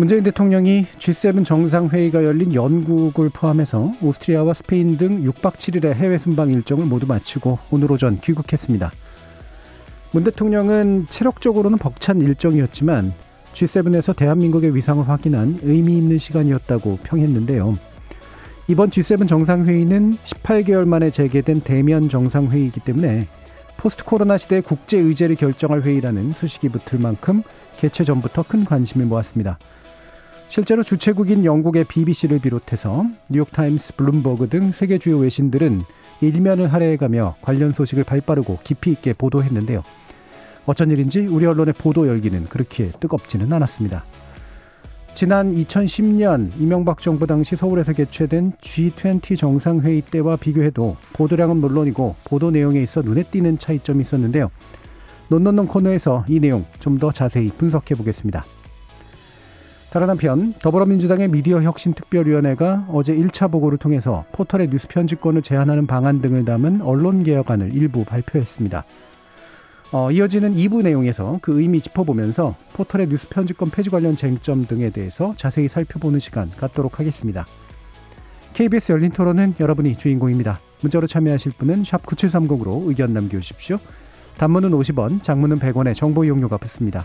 문재인 대통령이 G7 정상회의가 열린 영국을 포함해서 오스트리아와 스페인 등 6박 7일의 해외 순방 일정을 모두 마치고 오늘 오전 귀국했습니다. 문 대통령은 체력적으로는 벅찬 일정이었지만 G7에서 대한민국의 위상을 확인한 의미 있는 시간이었다고 평했는데요. 이번 G7 정상회의는 18개월 만에 재개된 대면 정상회의이기 때문에 포스트 코로나 시대 국제 의제를 결정할 회의라는 수식이 붙을 만큼 개최 전부터 큰 관심을 모았습니다. 실제로 주최국인 영국의 BBC를 비롯해서 뉴욕타임스, 블룸버그 등 세계 주요 외신들은 일면을 할애해가며 관련 소식을 발빠르고 깊이 있게 보도했는데요. 어쩐 일인지 우리 언론의 보도 열기는 그렇게 뜨겁지는 않았습니다. 지난 2010년 이명박 정부 당시 서울에서 개최된 G20 정상회의 때와 비교해도 보도량은 물론이고 보도 내용에 있어 눈에 띄는 차이점이 있었는데요. 논논논 코너에서 이 내용 좀 더 자세히 분석해 보겠습니다. 다른 한편 더불어민주당의 미디어 혁신 특별위원회가 어제 1차 보고를 통해서 포털의 뉴스 편집권을 제한하는 방안 등을 담은 언론 개혁안을 일부 발표했습니다. 어, 이어지는 2부 내용에서 그 의미 짚어보면서 포털의 뉴스 편집권 폐지 관련 쟁점 등에 대해서 자세히 살펴보는 시간 갖도록 하겠습니다. KBS 열린 토론은 여러분이 주인공입니다. 문자로 참여하실 분은 9730으로 의견 남겨주십시오. 단문은 50원, 장문은 100원의 정보 이용료가 붙습니다.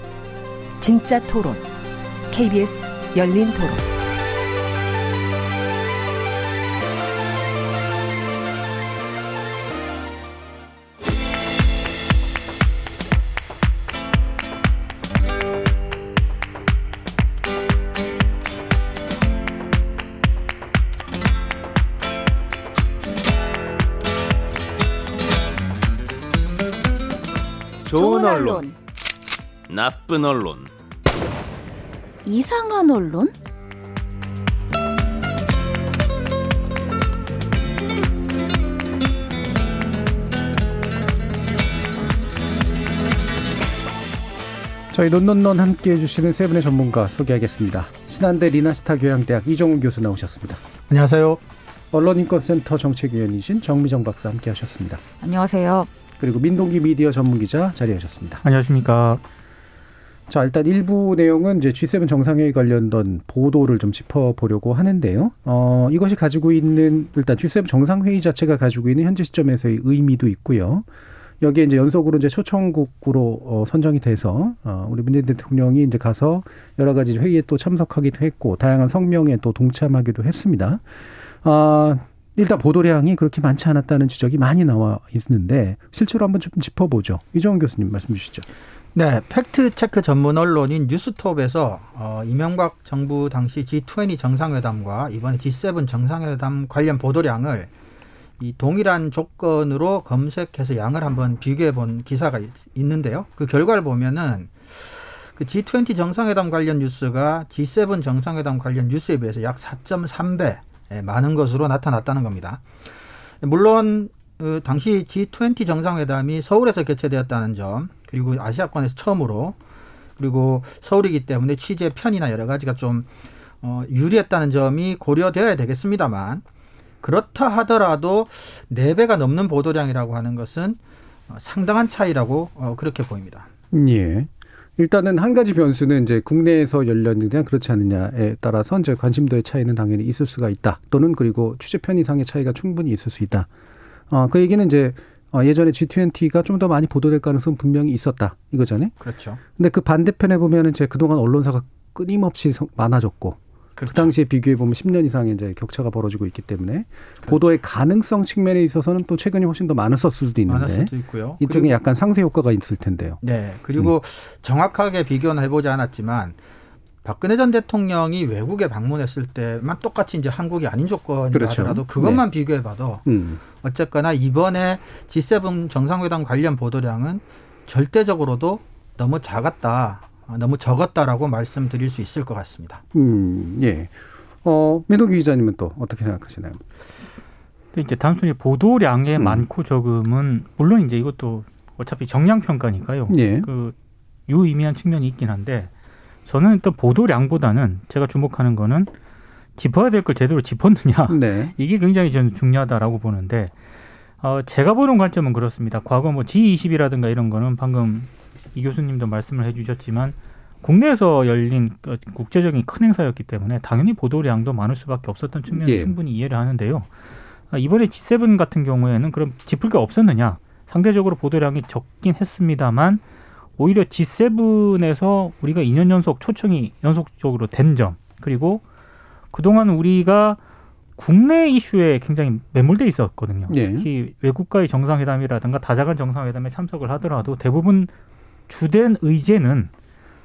진짜 토론, KBS 열린 토론. 나쁜 언론, 이상한 언론? 저희 논논논 함께 해주시는 세 분의 전문가 소개하겠습니다. 신한대 리나스타 교양대학 이종훈 교수 나오셨습니다. 안녕하세요. 언론인권센터 정책위원이신 정미정 박사 함께 하셨습니다. 안녕하세요. 그리고 민동기 미디어 전문기자 자리하셨습니다. 안녕하십니까. 자, 일단 일부 내용은 이제 G7 정상회의 관련된 보도를 좀 짚어보려고 하는데요. 어, 이것이 가지고 있는, 일단 G7 정상회의 자체가 가지고 있는 현재 시점에서의 의미도 있고요. 여기에 이제 연속으로 이제 초청국으로 어, 선정이 돼서 어, 우리 문재인 대통령이 이제 가서 여러 가지 회의에 또 참석하기도 했고 다양한 성명에 또 동참하기도 했습니다. 아, 일단 보도량이 그렇게 많지 않았다는 지적이 많이 나와 있는데 실제로 한번 좀 짚어보죠. 이정훈 교수님 말씀 주시죠. 네, 팩트 체크 전문 언론인 뉴스톱에서 어, 이명박 정부 당시 G20 정상회담과 이번에 G7 정상회담 관련 보도량을 이 동일한 조건으로 검색해서 양을 한번 비교해 본 기사가 있, 있는데요. 그 결과를 보면은 그 G20 정상회담 관련 뉴스가 G7 정상회담 관련 뉴스에 비해서 약 4.3배 많은 것으로 나타났다는 겁니다. 물론 그 당시 G20 정상회담이 서울에서 개최되었다는 점 그리고 아시아권에서 처음으로 그리고 서울이기 때문에 취재 편이나 여러 가지가 좀 어, 유리했다는 점이 고려되어야 되겠습니다만 그렇다 하더라도 네배가 넘는 보도량이라고 하는 것은 어, 상당한 차이라고 어, 그렇게 보입니다. 예. 일단은 한 가지 변수는 이제 국내에서 열렸느냐 그렇지 않느냐에 따라서 이제 관심도의 차이는 당연히 있을 수가 있다. 또는 그리고 취재 편의상의 차이가 충분히 있을 수 있다. 어, 그 얘기는 이제 어, 예전에 G20가 좀 더 많이 보도될 가능성은 분명히 있었다. 이거잖아요. 그렇죠. 근데 그 반대편에 보면은 이제 그동안 언론사가 끊임없이 많아졌고 그 그렇죠. 당시에 비교해 보면 10년 이상의 이제 격차가 벌어지고 있기 때문에 보도의 가능성 측면에 있어서는 또 최근이 훨씬 더 많았을 수도 있는데 많을 수도 있고요. 이쪽에 약간 상쇄 효과가 있을 텐데요. 네. 그리고 정확하게 비교는 해보지 않았지만 박근혜 전 대통령이 외국에 방문했을 때만 똑같이 이제 한국이 아닌 조건이라 그렇죠. 하더라도 그것만 비교해봐도 음. 어쨌거나 이번에 G7 정상회담 관련 보도량은 절대적으로도 너무 작았다, 아, 너무 적었다라고 말씀드릴 수 있을 것 같습니다. 음, 예. 어, 민동기 기자님은 또 어떻게 생각하시나요? 근데 이제 단순히 보도량의 음. 많고 적음은 물론 이제 이것도 어차피 정량 평가니까요. 예. 그 유의미한 측면이 있긴 한데 저는 일단 보도량보다는 제가 주목하는 거는 짚어야 될 걸 제대로 짚었느냐 네. 이게 굉장히 저는 중요하다라고 보는데 어, 제가 보는 관점은 그렇습니다. 과거 뭐 G20이라든가 이런 거는 방금 이 교수님도 말씀을 해주셨지만 국내에서 열린 어, 국제적인 큰 행사였기 때문에 당연히 보도량도 많을 수밖에 없었던 측면을 예. 충분히 이해를 하는데요. 아, 이번에 G7 같은 경우에는 그럼 짚을 게 없었느냐? 상대적으로 보도량이 적긴 했습니다만 오히려 G7에서 우리가 2년 연속 초청이 연속적으로 된 점 그리고 그동안 우리가 국내 이슈에 굉장히 매몰돼 있었거든요. 예. 특히 외국과의 정상회담이라든가 다자간 정상회담에 참석을 하더라도 대부분 주된 의제는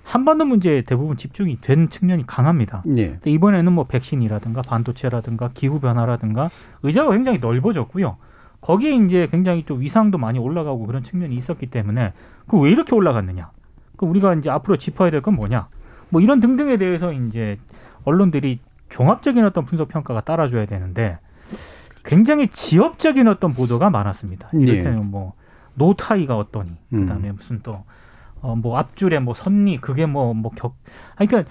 한반도 문제에 대부분 집중이 된 측면이 강합니다. 예. 근데 이번에는 뭐 백신이라든가 반도체라든가 기후 변화라든가 의자가 굉장히 넓어졌고요. 거기에 이제 굉장히 좀 위상도 많이 올라가고 그런 측면이 있었기 때문에 그 왜 이렇게 올라갔느냐? 그 우리가 이제 앞으로 짚어야 될 건 뭐냐? 뭐 이런 등등에 대해서 이제 언론들이 종합적인 어떤 분석 평가가 따라줘야 되는데 굉장히 지역적인 어떤 보도가 많았습니다. 예. 이를테면 뭐 노타이가 어떠니, 음. 그다음에 무슨 또 어 뭐 앞줄에 뭐 선리 그게 뭐 뭐 격, 아니 그러니까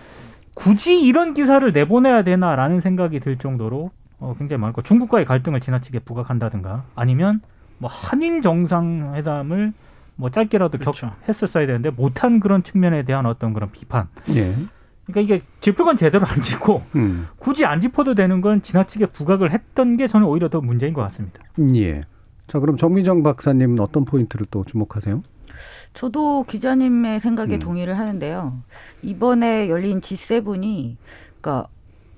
굳이 이런 기사를 내보내야 되나라는 생각이 들 정도로 어 굉장히 많고 중국과의 갈등을 지나치게 부각한다든가 아니면 뭐 한일 정상회담을 뭐 짧게라도 그렇죠. 격 했었어야 되는데 못한 그런 측면에 대한 어떤 그런 비판. 예. 그러니까 이게 짚을 건 제대로 안 짚고 음. 굳이 안 짚어도 되는 건 지나치게 부각을 했던 게 저는 오히려 더 문제인 것 같습니다. 예. 자, 그럼 정미정 박사님은 어떤 포인트를 또 주목하세요? 저도 기자님의 생각에 음. 동의를 하는데요. 이번에 열린 G7이 그러니까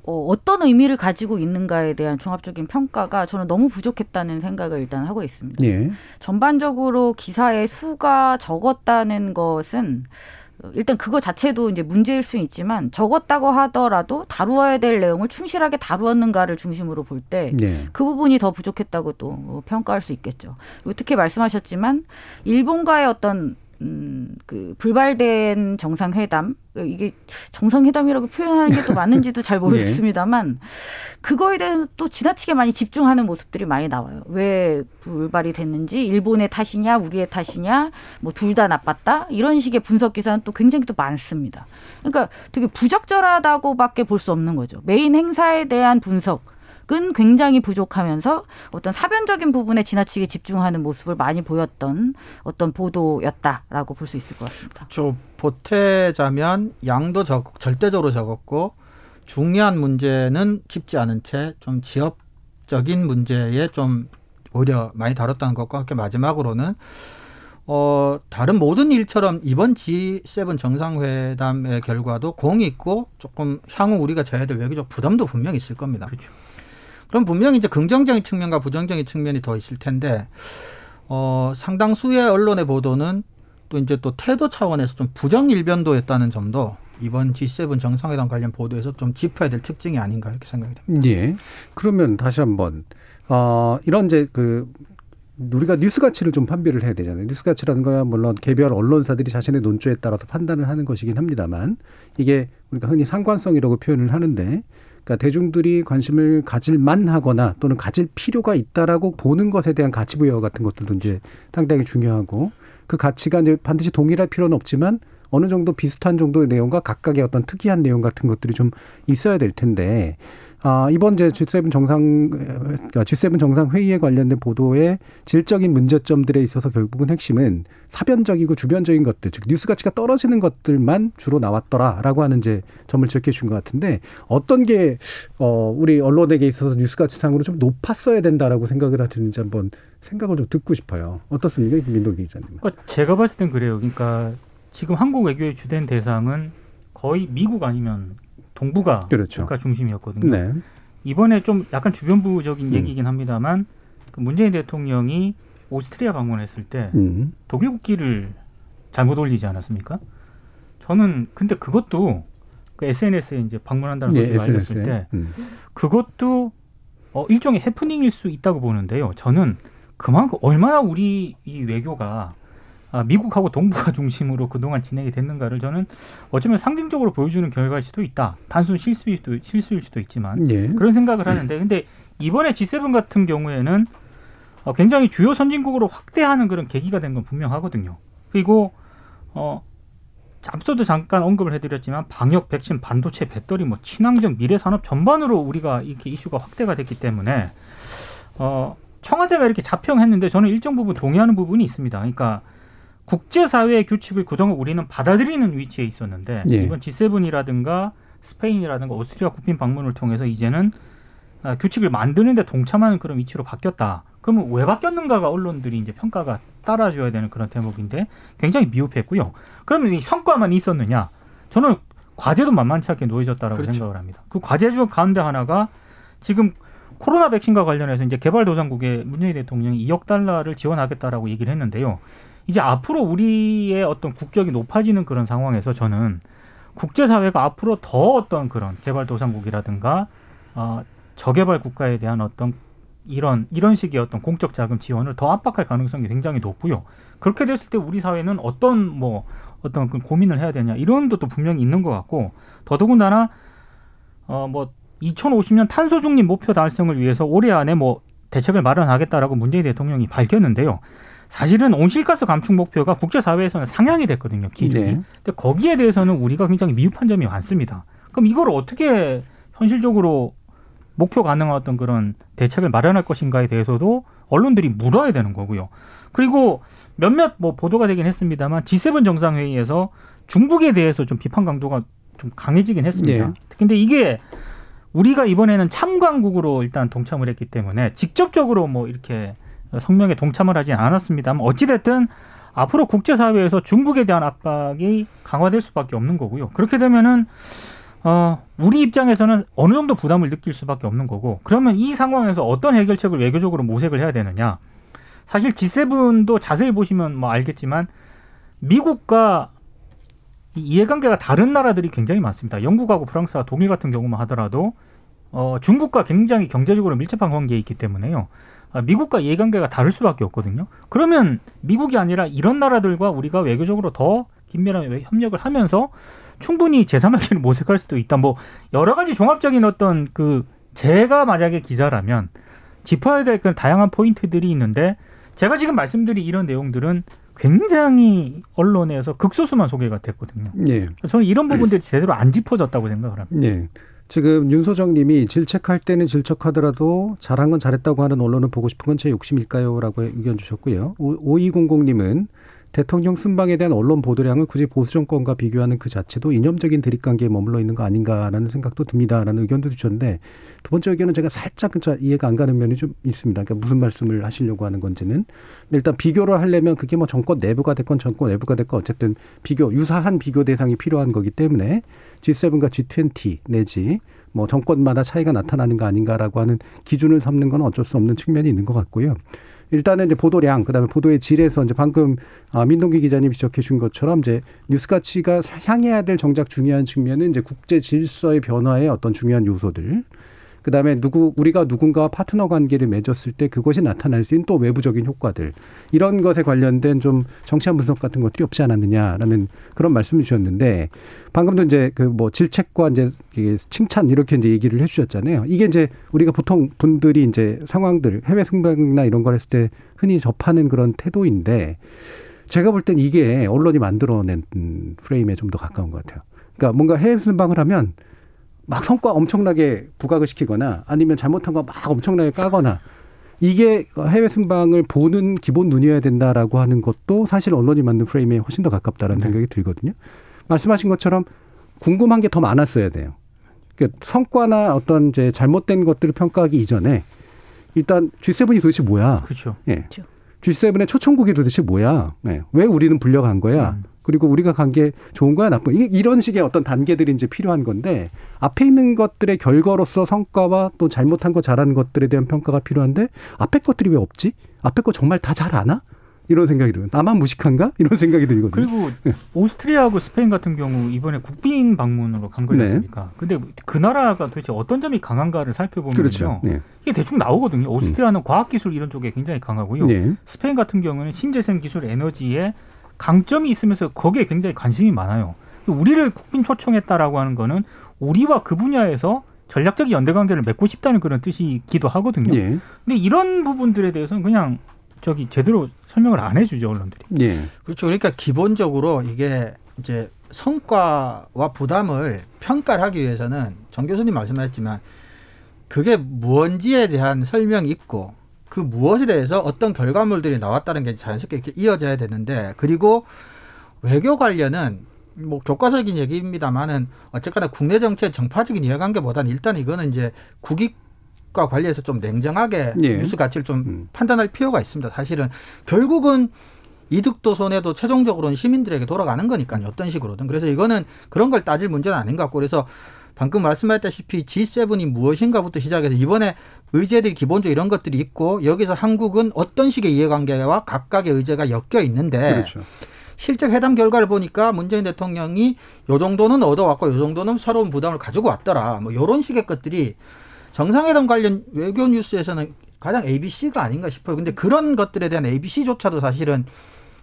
어, 어떤 의미를 가지고 있는가에 대한 종합적인 평가가 저는 너무 부족했다는 생각을 일단 하고 있습니다. 예. 전반적으로 기사의 수가 적었다는 것은 일단 그거 자체도 이제 문제일 수 있지만 적었다고 하더라도 다루어야 될 내용을 충실하게 다루었는가를 중심으로 볼때 예. 그 부분이 더 부족했다고 또 어, 평가할 수 있겠죠. 그리고 특히 말씀하셨지만 일본과의 어떤 음, 그 불발된 정상회담 어, 이게 정상회담이라고 표현하는 게 또 맞는지도 잘 모르겠습니다만 그거에 대해서 또 지나치게 많이 집중하는 모습들이 많이 나와요. 왜 불발이 됐는지 일본의 탓이냐 우리의 탓이냐 뭐 둘 다 나빴다 이런 식의 분석 기사는 또 굉장히 또 많습니다. 그러니까 되게 부적절하다고밖에 볼 수 없는 거죠. 메인 행사에 대한 분석. 은 굉장히 부족하면서 어떤 사변적인 부분에 지나치게 집중하는 모습을 많이 보였던 어떤 보도였다라고 볼 수 있을 것 같습니다. 저 보태자면 양도 적, 절대적으로 적었고 중요한 문제는 짚지 않은 채 좀 지역적인 문제에 좀 오히려 많이 다뤘다는 것과 함께 마지막으로는 어, 다른 모든 일처럼 이번 G7 정상회담의 결과도 공이 있고 조금 향후 우리가 져야 될 외교적 부담도 분명히 있을 겁니다. 그렇죠. 그럼 분명히 이제 긍정적인 측면과 부정적인 측면이 더 있을 텐데 어, 상당수의 언론의 보도는 또 이제 또 태도 차원에서 좀 부정 일변도였다는 점도 이번 G7 정상회담 관련 보도에서 좀 짚어야 될 특징이 아닌가 이렇게 생각이 됩니다. 예. 그러면 다시 한번 어, 이런 이제 그 우리가 뉴스 가치를 좀 판별을 해야 되잖아요. 뉴스 가치라는 거야 물론 개별 언론사들이 자신의 논조에 따라서 판단을 하는 것이긴 합니다만 이게 우리가 흔히 상관성이라고 표현을 하는데 그러니까 대중들이 관심을 가질 만하거나 또는 가질 필요가 있다라고 보는 것에 대한 가치 부여 같은 것들도 이제 상당히 중요하고 그 가치가 이제 반드시 동일할 필요는 없지만 어느 정도 비슷한 정도의 내용과 각각의 어떤 특이한 내용 같은 것들이 좀 있어야 될 텐데 아, 이번 이제 G7 정상, 그러니까 G7 정상 회의에 관련된 보도의 질적인 문제점들에 있어서 결국은 핵심은 사변적이고 주변적인 것들, 즉 뉴스 가치가 떨어지는 것들만 주로 나왔더라라고 하는 이제 점을 지적해 준것 같은데 어떤 게 어, 우리 언론에게 있어서 뉴스 가치상으로 좀 높았어야 된다라고 생각을 하시는지 한번 생각을 좀 듣고 싶어요. 어떻습니까, 민동기 기자님? 그러니까 제가 봤을 땐 그래요. 그러니까 지금 한국 외교의 주된 대상은 거의 미국 아니면 동북아 그렇죠. 국가 중심이었거든요. 네. 이번에 좀 약간 주변부적인 음. 얘기긴 합니다만 그 문재인 대통령이 오스트리아 방문했을 때 음. 독일 국기를 잘못 올리지 않았습니까? 저는 근데 그것도 그 SNS에 이제 방문한다는 예, 소식을 알렸을. 때 음. 그것도 어, 일종의 해프닝일 수 있다고 보는데요. 저는 그만큼 얼마나 우리 이 외교가 아, 미국하고 동북아 중심으로 그동안 진행이 됐는가를 저는 어쩌면 상징적으로 보여주는 결과일 수도 있다. 단순 실수일 수도, 실수일 수도 있지만 예. 그런 생각을 하는데 근데 이번에 G7 같은 경우에는 어, 굉장히 주요 선진국으로 확대하는 그런 계기가 된 건 분명하거든요. 그리고 어 앞서도 잠깐 언급을 해드렸지만 방역, 백신, 반도체, 배터리, 뭐 친환경, 미래 산업 전반으로 우리가 이렇게 이슈가 확대가 됐기 때문에 어 청와대가 이렇게 자평했는데 저는 일정 부분 동의하는 부분이 있습니다. 그러니까 국제사회의 규칙을 그동안 우리는 받아들이는 위치에 있었는데 예. 이번 G7이라든가 스페인이라든가 오스트리아 국빈 방문을 통해서 이제는 아, 규칙을 만드는데 동참하는 그런 위치로 바뀌었다. 그러면 왜 바뀌었는가가 언론들이 이제 평가가 따라줘야 되는 그런 대목인데 굉장히 미흡했고요. 그러면 이 성과만 있었느냐? 저는 과제도 만만치 않게 놓여졌다라고 그렇죠. 생각을 합니다. 그 과제 중 가운데 하나가 지금 코로나 백신과 관련해서 이제 개발도상국에 문재인 대통령이 2억 달러를 지원하겠다라고 얘기를 했는데요. 이제 앞으로 우리의 어떤 국격이 높아지는 그런 상황에서 저는 국제사회가 앞으로 더 어떤 그런 개발도상국이라든가 어, 저개발 국가에 대한 어떤 이런 이런 식의 어떤 공적 자금 지원을 더 압박할 가능성이 굉장히 높고요. 그렇게 됐을 때 우리 사회는 어떤 뭐 어떤 그 고민을 해야 되냐 이런 것도 분명히 있는 것 같고 더더군다나 어 뭐 2050년 탄소 중립 목표 달성을 위해서 올해 안에 뭐 대책을 마련하겠다라고 문재인 대통령이 밝혔는데요. 사실은 온실가스 감축 목표가 국제사회에서는 상향이 됐거든요. 기준이. 네. 근데 거기에 대해서는 우리가 굉장히 미흡한 점이 많습니다. 그럼 이걸 어떻게 현실적으로 목표 가능한 어떤 그런 대책을 마련할 것인가에 대해서도 언론들이 물어야 되는 거고요. 그리고 몇몇 뭐 보도가 되긴 했습니다만 G7 정상회의에서 중국에 대해서 좀 비판 강도가 좀 강해지긴 했습니다. 네. 근데 이게 우리가 이번에는 참관국으로 일단 동참을 했기 때문에 직접적으로 뭐 이렇게 성명에 동참을 하진 않았습니다만 어찌됐든 앞으로 국제사회에서 중국에 대한 압박이 강화될 수밖에 없는 거고요. 그렇게 되면은 어, 우리 입장에서는 어느 정도 부담을 느낄 수밖에 없는 거고, 그러면 이 상황에서 어떤 해결책을 외교적으로 모색을 해야 되느냐. 사실 G7도 자세히 보시면 뭐 알겠지만, 미국과 이 이해관계가 다른 나라들이 굉장히 많습니다. 영국하고 프랑스와 독일 같은 경우만 하더라도, 어, 중국과 굉장히 경제적으로 밀접한 관계에 있기 때문에요. 아, 미국과 이해관계가 다를 수밖에 없거든요. 그러면 미국이 아니라 이런 나라들과 우리가 외교적으로 더 긴밀한 외- 협력을 하면서 충분히 제3외교를 모색할 수도 있다. 뭐 여러 가지 종합적인 어떤 그 제가 만약에 기자라면 짚어야 될 그런 다양한 포인트들이 있는데 제가 지금 말씀드린 이런 내용들은 굉장히 언론에서 극소수만 소개가 됐거든요. 예. 저는 이런 부분들이 제대로 안 짚어졌다고 생각을 합니다. 예. 지금 윤소정 님이 질책할 때는 질책하더라도 잘한 건 잘했다고 하는 언론을 보고 싶은 건 제 욕심일까요? 라고 의견 주셨고요. 5200님은 대통령 순방에 대한 언론 보도량을 굳이 보수 정권과 비교하는 그 자체도 이념적인 대립관계에 머물러 있는 거 아닌가라는 생각도 듭니다라는 의견도 주셨는데 두 번째 의견은 제가 살짝 좀 이해가 안 가는 면이 좀 있습니다. 그러니까 무슨 말씀을 하시려고 하는 건지는 일단 비교를 하려면 그게 뭐 정권 내부가 됐건 정권 외부가 됐건 어쨌든 비교 유사한 비교 대상이 필요한 거기 때문에 G7과 G20 내지 뭐 정권마다 차이가 나타나는 거 아닌가라고 하는 기준을 삼는 건 어쩔 수 없는 측면이 있는 것 같고요. 일단은 이제 보도량, 그다음에 보도의 질에서 이제 방금 아, 민동기 기자님이 지적해 준 것처럼 이제 뉴스 가치가 향해야 될 정작 중요한 측면은 이제 국제 질서의 변화의 어떤 중요한 요소들. 그다음에 누구 우리가 누군가와 파트너 관계를 맺었을 때 그것이 나타날 수 있는 또 외부적인 효과들 이런 것에 관련된 좀 정치한 분석 같은 것들이 없지 않았느냐라는 그런 말씀을 주셨는데 방금도 이제 그 뭐 질책과 이제 칭찬 이렇게 이제 얘기를 해주셨잖아요. 이게 이제 우리가 보통 분들이 이제 상황들 해외 승방이나 이런 걸 했을 때 흔히 접하는 그런 태도인데 제가 볼 땐 이게 언론이 만들어낸 음, 프레임에 좀 더 가까운 것 같아요. 그러니까 뭔가 해외 순방을 하면 막 성과 엄청나게 부각을 시키거나 아니면 잘못한 거 막 엄청나게 까거나 이게 해외 순방을 보는 기본 눈이어야 된다라고 하는 것도 사실 언론이 만든 프레임에 훨씬 더 가깝다라는 네. 생각이 들거든요. 말씀하신 것처럼 궁금한 게 더 많았어야 돼요. 그러니까 성과나 어떤 이제 잘못된 것들을 평가하기 이전에 일단 G7이 도대체 뭐야? 그렇죠. 예. G7의 초청국이 도대체 뭐야? 예. 왜 우리는 불려간 거야? 음. 그리고 우리가 간 게 좋은 거야 나쁜 거야. 이- 이런 식의 어떤 단계들이 이제 필요한 건데 앞에 있는 것들의 결과로서 성과와 또 잘못한 거 잘한 것들에 대한 평가가 필요한데 앞에 것들이 왜 없지? 앞에 거 정말 다 잘 아나? 이런 생각이 들어요. 나만 무식한가? 이런 생각이 들거든요. 그리고 오스트리아하고 스페인 같은 경우 이번에 국빈 방문으로 간 거지 네. 않습니까? 근데 그 나라가 도대체 어떤 점이 강한가를 살펴보면요. 그렇죠. 예. 이게 대충 나오거든요. 오스트리아는 과학기술 이런 쪽에 굉장히 강하고요. 예. 스페인 같은 경우는 신재생 기술 에너지에 강점이 있으면서 거기에 굉장히 관심이 많아요. 우리를 국빈 초청했다라고 하는 거는 우리와 그 분야에서 전략적 연대 관계를 맺고 싶다는 그런 뜻이기도 하거든요. 예. 근데 이런 부분들에 대해서는 그냥 저기 제대로 설명을 안 해주죠 언론들이. 예. 그렇죠. 그러니까 기본적으로 이게 이제 성과와 부담을 평가를 하기 위해서는 정 교수님 말씀하셨지만 그게 무언지에 대한 설명이 있고 그 무엇에 대해서 어떤 결과물들이 나왔다는 게 자연스럽게 이렇게 이어져야 되는데 그리고 외교 관련은 뭐 교과서적인 얘기입니다만은 어쨌거나 국내 정치의 정파적인 이해관계보다는 일단 이거는 이제 국익 과 관련해서 좀 냉정하게 예. 뉴스 가치를 좀 음. 판단할 필요가 있습니다. 사실은 결국은 이득도 손해도 최종적으로는 시민들에게 돌아가는 거니까요. 어떤 식으로든. 그래서 이거는 그런 걸 따질 문제는 아닌 것 같고 그래서 방금 말씀하셨다시피 G7이 무엇인가부터 시작해서 이번에 의제들이 기본적으로 이런 것들이 있고 여기서 한국은 어떤 식의 이해관계와 각각의 의제가 엮여 있는데 그렇죠. 실제 회담 결과를 보니까 문재인 대통령이 요 정도는 얻어왔고 요 정도는 새로운 부담을 가지고 왔더라. 뭐 요런 식의 것들이 정상회담 관련 외교 뉴스에서는 가장 ABC가 아닌가 싶어요. 근데 그런 것들에 대한 ABC조차도 사실은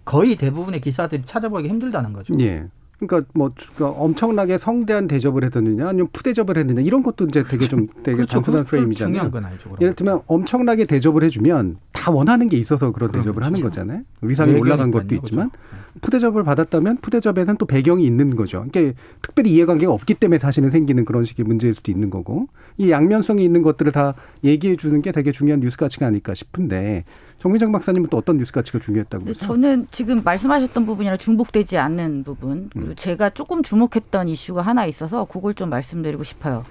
거의 대부분의 기사들이 찾아보기 힘들다는 거죠. 예. 그러니까 뭐 그러니까 엄청나게 성대한 대접을 했느냐 아니면 푸대접을 했느냐 이런 것도 이제 되게 좀 되게 그렇죠. 단순한 프레임이잖아요. 그럼. 예를 들면 엄청나게 대접을 해주면 다 원하는 게 있어서 그런 대접을 하는 그렇죠. 거잖아요. 위상이 올라간 것도 있지만 그죠? 푸대접을 받았다면 푸대접에는 또 배경이 있는 거죠. 그러니까 특별히 이해관계가 없기 때문에 사실은 생기는 그런 식의 문제일 수도 있는 거고 이 양면성이 있는 것들을 다 얘기해 주는 게 되게 중요한 뉴스 가치가 아닐까 싶은데 정민정 박사님은 또 어떤 뉴스 가치가 중요했다고 그러세요? 저는 지금 말씀하셨던 부분이랑 중복되지 않는 부분 그리고 음. 제가 조금 주목했던 이슈가 하나 있어서 그걸 좀 말씀드리고 싶어요.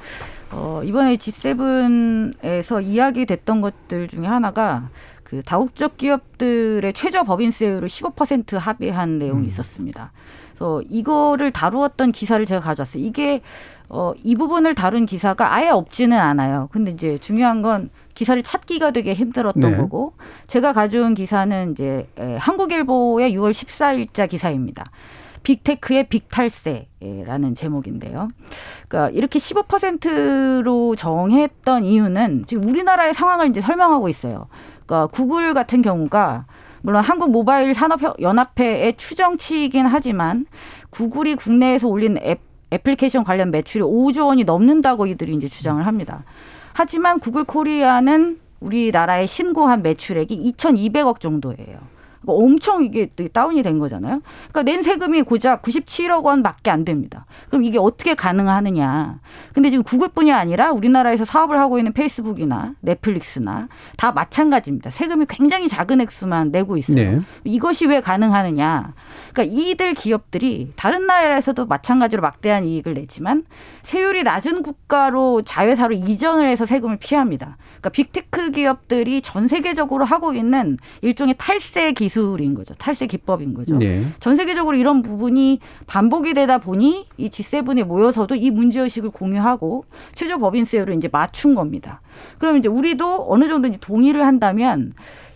어, 이번에 G7에서 이야기됐던 것들 중에 하나가 그 다국적 기업들의 최저 법인세율을 15% 합의한 내용이 있었습니다. 그래서 이거를 다루었던 기사를 제가 가져왔어요. 이게 어, 이 부분을 다룬 기사가 아예 없지는 않아요. 근데 이제 중요한 건 기사를 찾기가 되게 힘들었던 네. 거고 제가 가져온 기사는 이제 에, 한국일보의 6월 14일자 기사입니다. 빅테크의 빅탈세라는 제목인데요. 그러니까 이렇게 15%로 정했던 이유는 지금 우리나라의 상황을 이제 설명하고 있어요. 그러니까 구글 같은 경우가 물론 한국 모바일 산업 연합회의 추정치이긴 하지만 구글이 국내에서 올린 앱 애플리케이션 관련 매출이 5조 원이 넘는다고 이들이 이제 주장을 합니다. 하지만 구글 코리아는 우리나라에 신고한 매출액이 2,200억 정도예요. 그러니까 엄청 이게 다운이 된 거잖아요. 그러니까 낸 세금이 고작 97억 원밖에 안 됩니다. 그럼 이게 어떻게 가능하느냐? 근데 지금 구글뿐이 아니라 우리나라에서 사업을 하고 있는 페이스북이나 넷플릭스나 다 마찬가지입니다. 세금이 굉장히 작은 액수만 내고 있어요. 네. 이것이 왜 가능하느냐? 그러니까 이들 기업들이 다른 나라에서도 마찬가지로 막대한 이익을 내지만 세율이 낮은 국가로 자회사로 이전을 해서 세금을 피합니다. 그러니까 빅테크 기업들이 전 세계적으로 하고 있는 일종의 탈세 기술인 거죠. 탈세 기법인 거죠. 네. 전 세계적으로 이런 부분이 반복이 되다 보니 이 G7에 모여서도 이 문제 의식을 공유하고 최저 법인세율을 이제 맞춘 겁니다. 그럼 이제 우리도 어느 정도 이제 동의를 한다면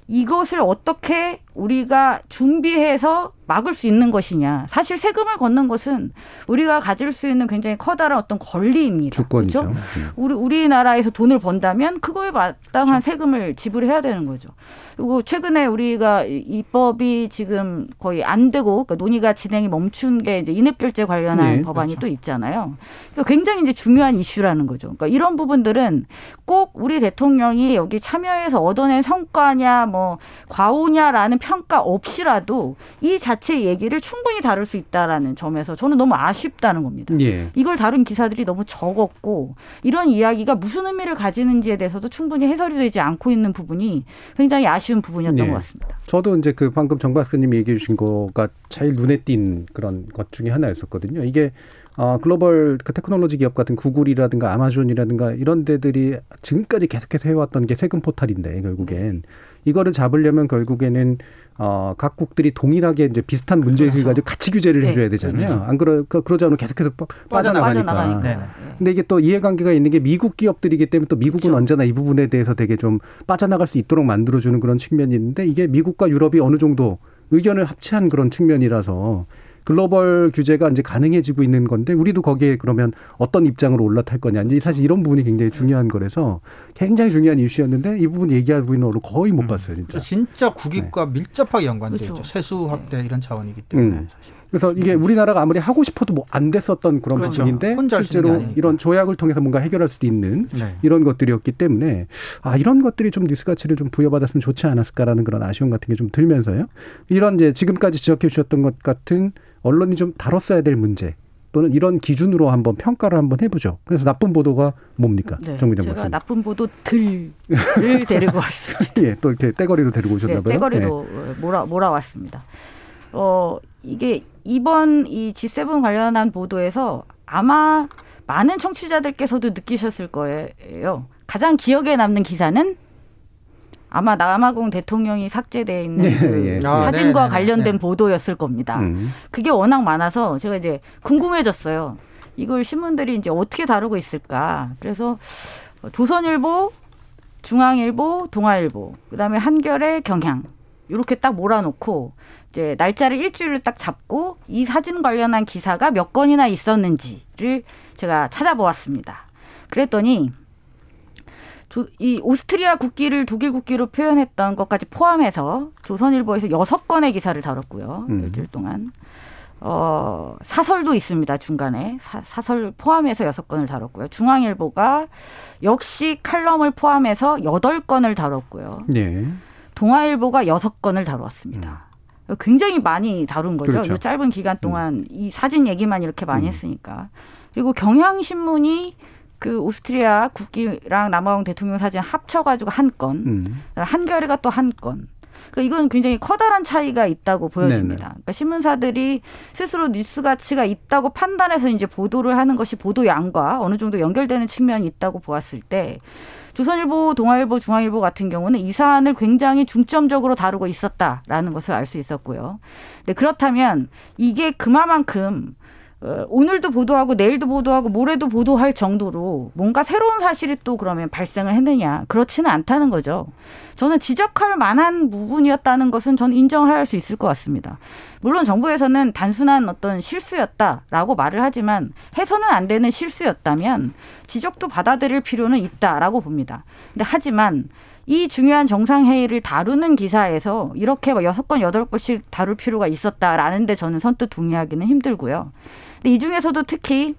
이것을 어떻게 우리가 준비해서 막을 수 있는 것이냐. 사실 세금을 걷는 것은 우리가 가질 수 있는 굉장히 커다란 어떤 권리입니다. 주권이죠. 그렇죠? 음. 우리 우리나라에서 돈을 번다면 그거에 마땅한 세금을 지불해야 되는 거죠. 그리고 최근에 우리가 이- 입법이 지금 거의 안 되고 그러니까 논의가 진행이 멈춘 게 이제 인앱결제 관련한 네, 법안이 또 있잖아요. 그러니까 굉장히 이제 중요한 이슈라는 거죠. 그러니까 이런 부분들은 꼭 우리 대통령이 여기 참여해서 얻어낸 성과냐 뭐 과오냐라는 평가 없이라도 이 자체 얘기를 충분히 다룰 수 있다라는 점에서 저는 너무 아쉽다는 겁니다. 예. 이걸 다룬 기사들이 너무 적었고 이런 이야기가 무슨 의미를 가지는지에 대해서도 충분히 해설이 되지 않고 있는 부분이 굉장히 아쉬운 부분이었던 네. 것 같습니다. 저도 이제 그 방금 정 박사님이 얘기해 주신 거가 제일 눈에 띈 그런 것 중에 하나였었거든요. 이게 어, 글로벌 그 테크놀로지 기업 같은 구글이라든가 아마존이라든가 이런 데들이 지금까지 계속해서 해왔던 게 세금 포탈인데 결국엔 이거를 잡으려면 결국에는 어, 각국들이 동일하게 이제 비슷한 문제의식을 그렇죠. 가지고 같이 규제를 네. 해줘야 되잖아요. 그렇죠. 안 그러, 그- 그러지 않으면 계속해서 빠- 빠져나가니까. 빠져나가니까. 네. 네. 근데 이게 또 이해관계가 있는 게 미국 기업들이기 때문에 또 미국은 그렇죠. 언제나 이 부분에 대해서 되게 좀 빠져나갈 수 있도록 만들어주는 그런 측면이 있는데 이게 미국과 유럽이 어느 정도 의견을 합치한 그런 측면이라서 글로벌 규제가 이제 가능해지고 있는 건데 우리도 거기에 그러면 어떤 입장으로 올라탈 거냐. 이제 사실 이런 부분이 굉장히 중요한 거라서 굉장히 중요한 이슈였는데 이 부분 얘기하고 있는 언론 거의 못 음. 봤어요, 진짜. 그래서 진짜 국익과 밀접하게 연관돼 그렇죠. 있죠. 세수 확대 이런 차원이기 때문에 음. 그래서 이게 우리나라가 아무리 하고 싶어도 뭐 안 됐었던 그런 그렇죠. 부분인데 실제로. 이런 조약을 통해서 뭔가 해결할 수도 있는 네. 이런 것들이었기 때문에 아 이런 것들이 좀 뉴스 가치를 좀 부여받았으면 좋지 않았을까라는 그런 아쉬움 같은 게 좀 들면서요. 이런 이제 지금까지 지적해 주셨던 것 같은 언론이 좀 다뤘어야 될 문제 또는 이런 기준으로 한번 평가를 한번 해보죠. 그래서 나쁜 보도가 뭡니까, 네. 정 기자 제가 말씀. 나쁜 보도 들을 데리고 왔습니다. 예, 또 이렇게 떼거리로 데리고 오셨나 네, 봐요. 떼거리로 몰아 몰아왔습니다. 어 이게 이번 이 G7 관련한 보도에서 아마 많은 청취자들께서도 느끼셨을 거예요. 가장 기억에 남는 기사는 아마 남아공 대통령이 삭제돼 있는 예, 그 예. 아, 사진과 네네네. 관련된 네. 보도였을 겁니다. 음. 그게 워낙 많아서 제가 이제 궁금해졌어요. 이걸 신문들이 이제 어떻게 다루고 있을까. 그래서 조선일보, 중앙일보, 동아일보, 그다음에 한겨레, 경향 이렇게 딱 몰아놓고 이제 날짜를 일주일을 딱 잡고 이 사진 관련한 기사가 몇 건이나 있었는지를 제가 찾아보았습니다. 그랬더니 조- 이 오스트리아 국기를 독일 국기로 표현했던 것까지 포함해서 조선일보에서 여섯 건의 기사를 다뤘고요. 음. 일주일 동안. 어, 사설도 있습니다. 중간에. 사, 사설 포함해서 여섯 건을 다뤘고요. 중앙일보가 역시 칼럼을 포함해서 여덟 건을 다뤘고요. 예. 동아일보가 여섯 건을 다루었습니다. 굉장히 많이 다룬 거죠. 음. 그렇죠. 이 짧은 기간 동안 이 사진 얘기만 이렇게 많이 음. 했으니까. 그리고 경향신문이 그 오스트리아 국기랑 남아공 대통령 사진 합쳐가지고 한 건, 음. 한겨레가 또 한 건. 그 이건 굉장히 커다란 차이가 있다고 보여집니다. 네네. 그러니까 신문사들이 스스로 뉴스 가치가 있다고 판단해서 이제 보도를 하는 것이 보도 양과 어느 정도 연결되는 측면이 있다고 보았을 때 조선일보, 동아일보, 중앙일보 같은 경우는 이 사안을 굉장히 중점적으로 다루고 있었다라는 것을 알 수 있었고요. 근데 그렇다면 이게 그만큼 어, 오늘도 보도하고 내일도 보도하고 모레도 보도할 정도로 뭔가 새로운 사실이 또 그러면 발생을 했느냐 그렇지는 않다는 거죠. 저는 지적할 만한 부분이었다는 것은 저는 인정할 수 있을 것 같습니다. 물론 정부에서는 단순한 어떤 실수였다라고 말을 하지만 해서는 안 되는 실수였다면 지적도 받아들일 필요는 있다라고 봅니다. 근데 하지만 이 중요한 정상회의를 다루는 기사에서 이렇게 막 여섯 건 여덟 건씩 다룰 필요가 있었다라는데 저는 선뜻 동의하기는 힘들고요. 이 중에서도 특히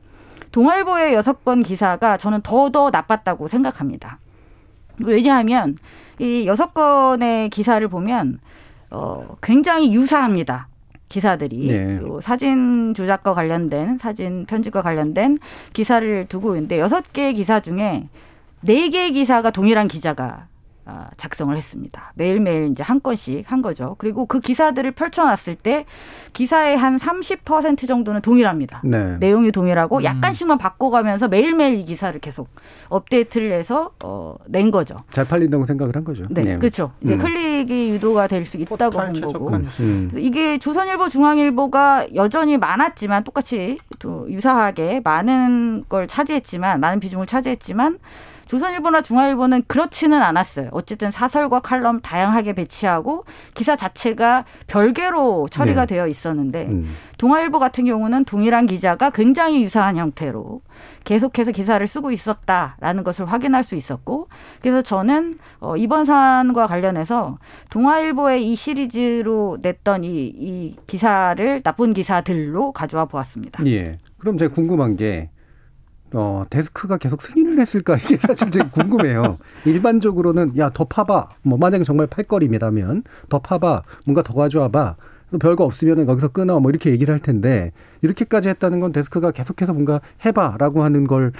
동아일보의 여섯 건 기사가 저는 더더 나빴다고 생각합니다. 왜냐하면 이 여섯 건의 기사를 보면 어 굉장히 유사합니다. 기사들이 네. 요 사진 조작과 관련된 사진 편집과 관련된 기사를 두고 있는데 여섯 개의 기사 중에 네 개의 기사가 동일한 기자가 아, 작성을 했습니다. 매일매일 이제 한 건씩 한 거죠. 그리고 그 기사들을 펼쳐놨을 때 기사의 한 30% 정도는 동일합니다. 네. 내용이 동일하고 약간씩만 바꿔가면서 매일매일 이 기사를 계속 업데이트를 해서 어, 낸 거죠. 잘 팔린다고 생각을 한 거죠. 네, 그렇죠. 이제 음. 클릭이 유도가 될 수 있다고 본 거고. 음. 이게 조선일보, 중앙일보가 여전히 많았지만 똑같이 또 유사하게 많은 걸 차지했지만 많은 비중을 차지했지만 조선일보나 중앙일보는 그렇지는 않았어요. 어쨌든 사설과 칼럼 다양하게 배치하고 기사 자체가 별개로 처리가 네. 되어 있었는데 음. 동아일보 같은 경우는 동일한 기자가 굉장히 유사한 형태로 계속해서 기사를 쓰고 있었다라는 것을 확인할 수 있었고 그래서 저는 어, 이번 사안과 관련해서 동아일보의 이 시리즈로 냈던 이, 이 기사를 나쁜 기사들로 가져와 보았습니다. 예. 그럼 제가 궁금한 게, 어, 데스크가 계속 승인을 했을까? 이게 사실 제가 궁금해요. 일반적으로는, 야, 더 파봐. 뭐, 만약에 정말 팔 거리라면, 더 파봐. 뭔가 더 가져와봐. 별거 없으면 거기서 끊어. 뭐, 이렇게 얘기를 할 텐데, 이렇게까지 했다는 건 데스크가 계속해서 뭔가 해봐. 라고 하는 걸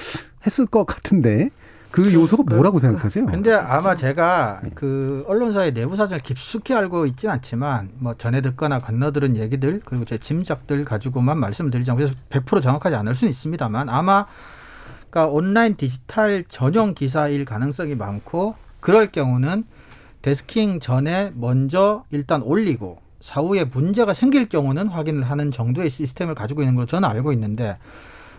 했을 것 같은데, 그 요소가 뭐라고 생각하세요? 근데 아마 제가 그 언론사의 내부 사정을 깊숙이 알고 있지는 않지만 뭐 전해 듣거나 건너들은 얘기들 그리고 제 짐작들 가지고만 말씀을 드리자면 그래서 100% 정확하지 않을 수는 있습니다만 아마 그러니까 온라인 디지털 전용 기사일 가능성이 많고 그럴 경우는 데스킹 전에 먼저 일단 올리고 사후에 문제가 생길 경우는 확인을 하는 정도의 시스템을 가지고 있는 걸로 저는 알고 있는데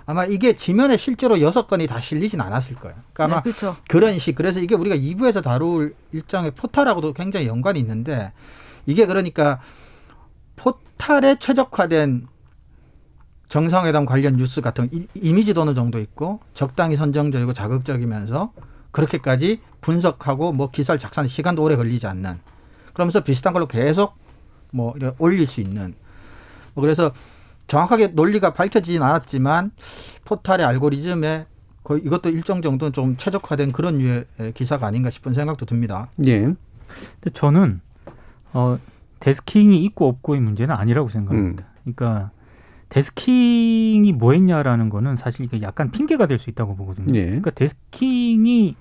아마 이게 지면에 실제로 여섯 건이 다 실리진 않았을 거예요. 그러니까 아마 네, 그렇죠. 그런 식 그래서 이게 우리가 2부에서 다룰 일정의 포탈하고도 굉장히 연관이 있는데 이게 그러니까 포탈에 최적화된 정상회담 관련 뉴스 같은 이- 이미지도 어느 정도 있고 적당히 선정적이고 자극적이면서 그렇게까지 분석하고 뭐 기사를 작성하는 시간도 오래 걸리지 않는 그러면서 비슷한 걸로 계속 뭐 올릴 수 있는 뭐 그래서 정확하게 논리가 밝혀지진 않았지만 포탈의 알고리즘에 거의 이것도 일정 정도는 좀 최적화된 그런 류의 기사가 아닌가 싶은 생각도 듭니다. 예. 근데 저는 어, 데스킹이 있고 없고의 문제는 아니라고 생각합니다. 그러니까 데스킹이 뭐했냐라는 거는 사실 이게 약간 핑계가 될 수 있다고 보거든요. 예. 그러니까 데스킹이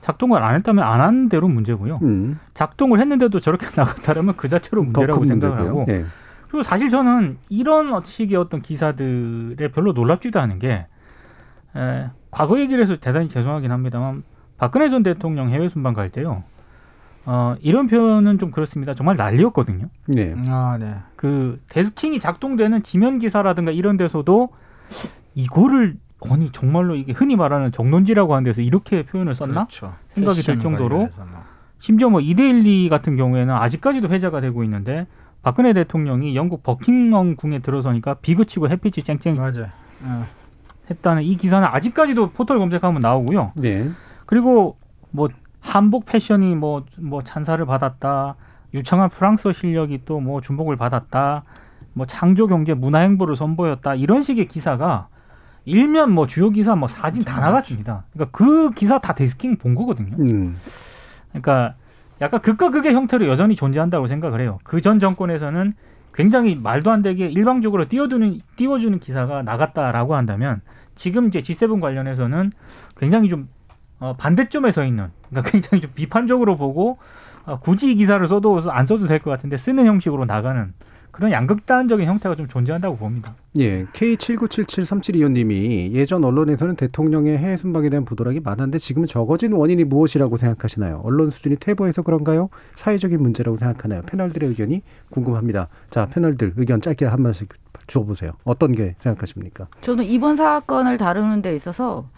작동을 안 했다면 안 한 대로 문제고요. 음. 작동을 했는데도 저렇게 나갔다면 그 자체로 더 문제라고 큰 생각을 문제고요. 하고 예. 그리고 사실 저는 이런 식의 어떤 기사들에 별로 놀랍지도 않은 게 에, 과거 얘기를 해서 대단히 죄송하긴 합니다만 박근혜 전 대통령 해외 순방 갈 때요. 어, 이런 표현은 좀 그렇습니다. 정말 난리였거든요. 네. 아, 네. 그 데스킹이 작동되는 지면 기사라든가 이런 데서도 이거를 아니 정말로 이게 흔히 말하는 정론지라고 하는 데서 이렇게 표현을 썼나? 그렇죠. 생각이 들 패션 정도로 뭐. 심지어 뭐 이데일리 같은 경우에는 아직까지도 회자가 되고 있는데 박근혜 대통령이 영국 버킹엄 궁에 들어서니까 비그치고 햇빛이 쨍쨍 맞아요. 어. 했다는 이 기사는 아직까지도 포털 검색하면 나오고요. 네. 그리고 뭐 한복 패션이 뭐뭐 찬사를 받았다. 유창한 프랑스어 실력이 또 뭐 주목을 받았다. 뭐 창조 경제 문화 행보를 선보였다. 이런 식의 기사가 일면 뭐 주요 기사 뭐 사진 다 나갔습니다. 그러니까 그 기사 다 데스킹 본 거거든요. 음. 그러니까 약간 극과 극의 형태로 여전히 존재한다고 생각을 해요. 그 전 정권에서는 굉장히 말도 안 되게 일방적으로 띄워두는 띄워주는 기사가 나갔다라고 한다면 지금 이제 G7 관련해서는 굉장히 좀 어, 반대점에 서 있는 그러니까 굉장히 좀 비판적으로 보고 어, 굳이 이 기사를 써도 안 써도 될 것 같은데 쓰는 형식으로 나가는 그런 양극단적인 형태가 좀 존재한다고 봅니다. 예, K79773725님이 예전 언론에서는 대통령의 해외 순방에 대한 보도량이 많았는데 지금은 적어진 원인이 무엇이라고 생각하시나요? 언론 수준이 퇴보해서 그런가요? 사회적인 문제라고 생각하나요? 패널들의 의견이 궁금합니다. 자, 패널들 의견 짧게 한 번씩 주어보세요. 어떤 게 생각하십니까? 저는 이번 사건을 다루는 데 있어서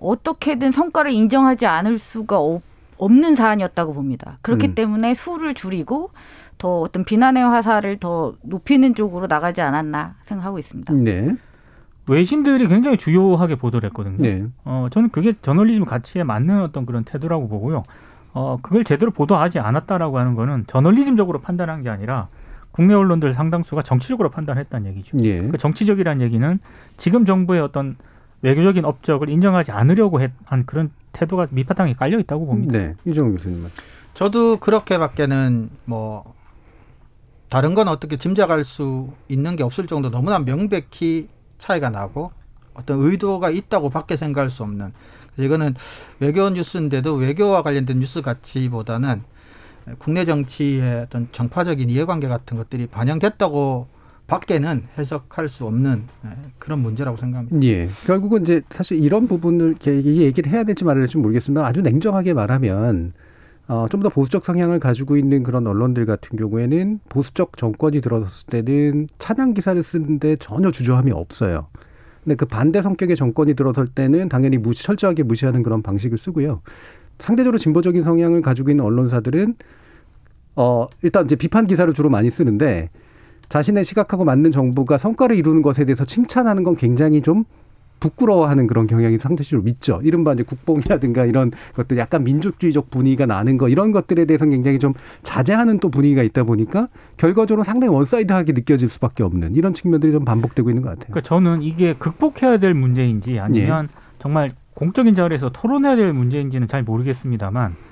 어떻게든 성과를 인정하지 않을 수가 없, 없는 사안이었다고 봅니다. 그렇기 음. 때문에 수를 줄이고 더 어떤 비난의 화살을 더 높이는 쪽으로 나가지 않았나 생각하고 있습니다. 네, 외신들이 굉장히 주요하게 보도를 했거든요. 네, 어, 저는 그게 저널리즘 가치에 맞는 어떤 그런 태도라고 보고요. 어, 그걸 제대로 보도하지 않았다라고 하는 거는 저널리즘적으로 판단한 게 아니라 국내 언론들 상당수가 정치적으로 판단했다는 얘기죠. 예, 그 정치적이라는 얘기는 지금 정부의 어떤 외교적인 업적을 인정하지 않으려고 했- 한 그런 태도가 밑바탕에 깔려 있다고 봅니다. 네, 이정우 교수님은. 저도 그렇게밖에는 뭐 다른 건 어떻게 짐작할 수 있는 게 없을 정도 너무나 명백히 차이가 나고 어떤 의도가 있다고 밖에 생각할 수 없는 이거는 외교 뉴스인데도 외교와 관련된 뉴스 가치보다는 국내 정치의 어떤 정파적인 이해관계 같은 것들이 반영됐다고 밖에는 해석할 수 없는 예, 그런 문제라고 생각합니다. 예, 결국은 이제 사실 이런 부분을 얘기를 해야 될지 말아야 될지 모르겠습니다. 아주 냉정하게 말하면 어, 좀 더 보수적 성향을 가지고 있는 그런 언론들 같은 경우에는 보수적 정권이 들어섰을 때는 찬양 기사를 쓰는데 전혀 주저함이 없어요. 근데 그 반대 성격의 정권이 들어설 때는 당연히 무시, 철저하게 무시하는 그런 방식을 쓰고요. 상대적으로 진보적인 성향을 가지고 있는 언론사들은 어, 일단 이제 비판 기사를 주로 많이 쓰는데 자신의 시각하고 맞는 정부가 성과를 이루는 것에 대해서 칭찬하는 건 굉장히 좀 부끄러워하는 그런 경향이 상대적으로 있죠. 이른바 이제 국뽕이라든가 이런 것들 약간 민족주의적 분위기가 나는 거 이런 것들에 대해서는 굉장히 좀 자제하는 또 분위기가 있다 보니까 결과적으로 상당히 one side하게 느껴질 수밖에 없는 이런 측면들이 좀 반복되고 있는 것 같아요. 그러니까 저는 이게 극복해야 될 문제인지 아니면 정말 공적인 자리에서 토론해야 될 문제인지는 잘 모르겠습니다만 어,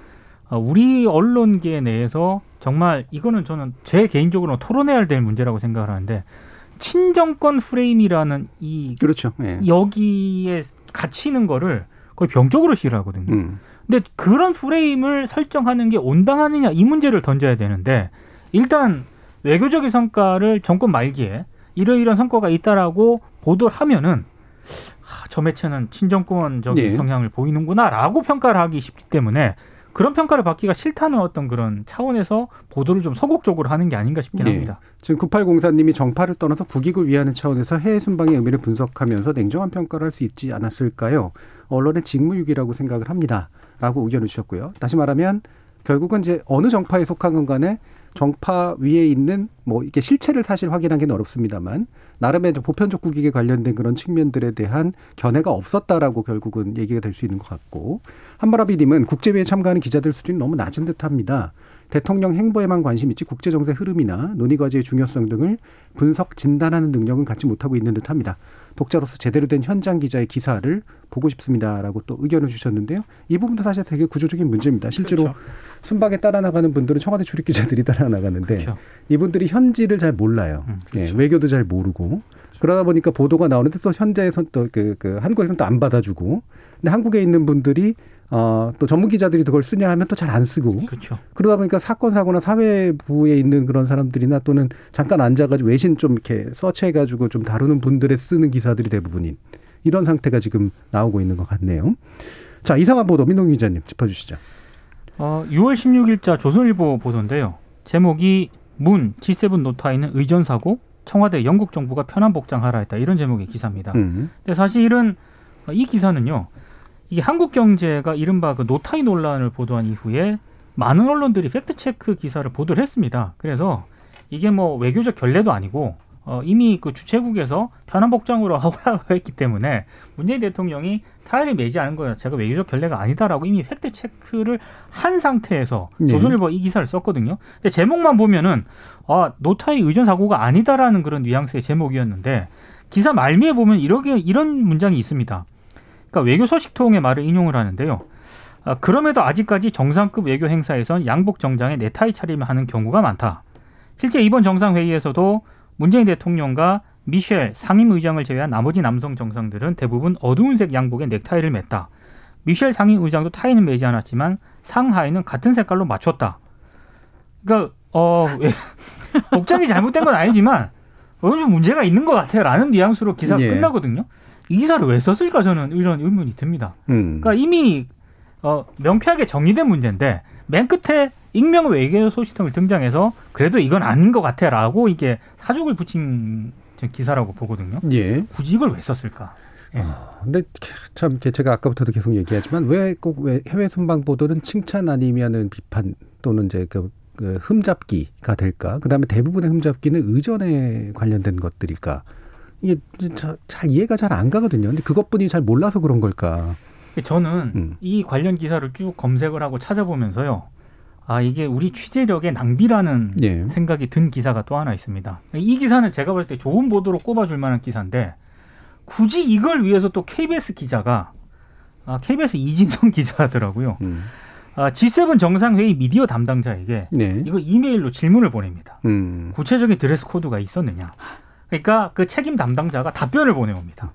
우리 언론계 내에서 정말 이거는 저는 제 개인적으로는 토론해야 될 문제라고 생각을 하는데 친정권 프레임이라는 이 그렇죠. 예. 여기에 갇히는 거를 거의 병적으로 싫어하거든요. 음. 근데 그런 프레임을 설정하는 게 온당하느냐 이 문제를 던져야 되는데 일단 외교적인 성과를 정권 말기에 이러이러한 성과가 있다라고 보도를 하면은 아, 저 매체는 친정권적인 예. 성향을 보이는구나라고 평가를 하기 쉽기 때문에 그런 평가를 받기가 싫다는 어떤 그런 차원에서 보도를 좀 소극적으로 하는 게 아닌가 싶긴 예. 합니다. 지금 9804님이 정파를 떠나서 국익을 위하는 차원에서 해외 순방의 의미를 분석하면서 냉정한 평가를 할 수 있지 않았을까요? 언론의 직무유기라고 생각을 합니다. 라고 의견을 주셨고요. 다시 말하면 결국은 이제 어느 정파에 속한 건 간에 정파 위에 있는 뭐 이게 실체를 사실 확인하기는 어렵습니다만 나름의 좀 보편적 국익에 관련된 그런 측면들에 대한 견해가 없었다라고 결국은 얘기가 될 수 있는 것 같고 한바라비님은 국제회의에 참가하는 기자들 수준이 너무 낮은 듯합니다. 대통령 행보에만 관심 있지 국제 정세 흐름이나 논의 과제의 중요성 등을 분석 진단하는 능력은 갖지 못하고 있는 듯합니다. 독자로서 제대로 된 현장 기자의 기사를 보고 싶습니다라고 또 의견을 주셨는데요. 이 부분도 사실 되게 구조적인 문제입니다. 실제로 그렇죠. 순방에 따라 나가는 분들은 청와대 출입 기자들이 따라 나가는데 그렇죠. 이분들이 현지를 잘 몰라요. 음, 예, 외교도 잘 모르고 그러다 보니까 보도가 나오는데 또 현재에선 또그 그 한국에서는 또안 받아주고 근데 한국에 있는 분들이 어, 또 전문 기자들이 그걸 쓰냐 하면 또 잘 안 쓰고 그렇죠. 그러다 보니까 사건 사고나 사회부에 있는 그런 사람들이나 또는 잠깐 앉아가지고 외신 좀 이렇게 서치해가지고 좀 다루는 분들의 쓰는 기사들이 대부분인 이런 상태가 지금 나오고 있는 것 같네요. 자 이상한 보도 민동 기자님 짚어주시죠. 어, 6월 16일자 조선일보 보도인데요. 제목이 문 G7 노타이는 의전 사고 청와대 영국 정부가 편한 복장 하라 했다 이런 제목의 기사입니다. 음. 근데 사실은 이 기사는요. 이게 한국 경제가 이른바 그 노타이 논란을 보도한 이후에 많은 언론들이 팩트 체크 기사를 보도를 했습니다. 그래서 이게 뭐 외교적 결례도 아니고 어, 이미 그 주최국에서 편한 복장으로 하라고 했기 때문에 문재인 대통령이 타이를 매지 않은 것 자체가 외교적 결례가 아니다라고 이미 팩트 체크를 한 상태에서 네. 조선일보 이 기사를 썼거든요. 근데 제목만 보면은 아 노타이 의전 사고가 아니다라는 그런 뉘앙스의 제목이었는데 기사 말미에 보면 이렇게 이런 문장이 있습니다. 그러니까 외교 소식통의 말을 인용을 하는데요. 아, 그럼에도 아직까지 정상급 외교 행사에선 양복 정장에 넥타이 차림을 하는 경우가 많다. 실제 이번 정상회의에서도 문재인 대통령과 미셸 상임의장을 제외한 나머지 남성 정상들은 대부분 어두운색 양복에 넥타이를 맸다. 미셸 상임의장도 타이는 매지 않았지만 상하의는 같은 색깔로 맞췄다. 그러니까 어 왜- 복장이 잘못된 건 아니지만 어, 좀 문제가 있는 것 같아요라는 뉘앙스로 기사가 예. 끝나거든요. 이 기사를 왜 썼을까 저는 이런 의문이 듭니다. 음. 그러니까 이미 어, 명쾌하게 정리된 문제인데 맨 끝에 익명 외교 소식통을 등장해서 그래도 이건 아닌 것 같아라고 이게 사족을 붙인 기사라고 보거든요. 예. 굳이 이걸 왜 썼을까? 근데 참 제가 아까부터도 계속 얘기하지만 왜 꼭 왜 해외 순방 보도는 칭찬 아니면은 비판 또는 이제 그, 그 흠잡기가 될까? 그다음에 대부분의 흠잡기는 의전에 관련된 것들일까? 이게 자- 잘 이해가 잘 안 가거든요. 근데 그것뿐이 잘 몰라서 그런 걸까? 저는 음. 이 관련 기사를 쭉 검색을 하고 찾아보면서요. 아 이게 우리 취재력의 낭비라는 예. 생각이 든 기사가 또 하나 있습니다. 이 기사는 제가 볼 때 좋은 보도로 꼽아줄 만한 기사인데 굳이 이걸 위해서 또 KBS 기자가 아, KBS 이진성 기자더라고요. 음. 아, G7 정상회의 미디어 담당자에게 네. 이거 이메일로 질문을 보냅니다. 음. 구체적인 드레스 코드가 있었느냐. 그러니까 그 책임 담당자가 답변을 보내옵니다.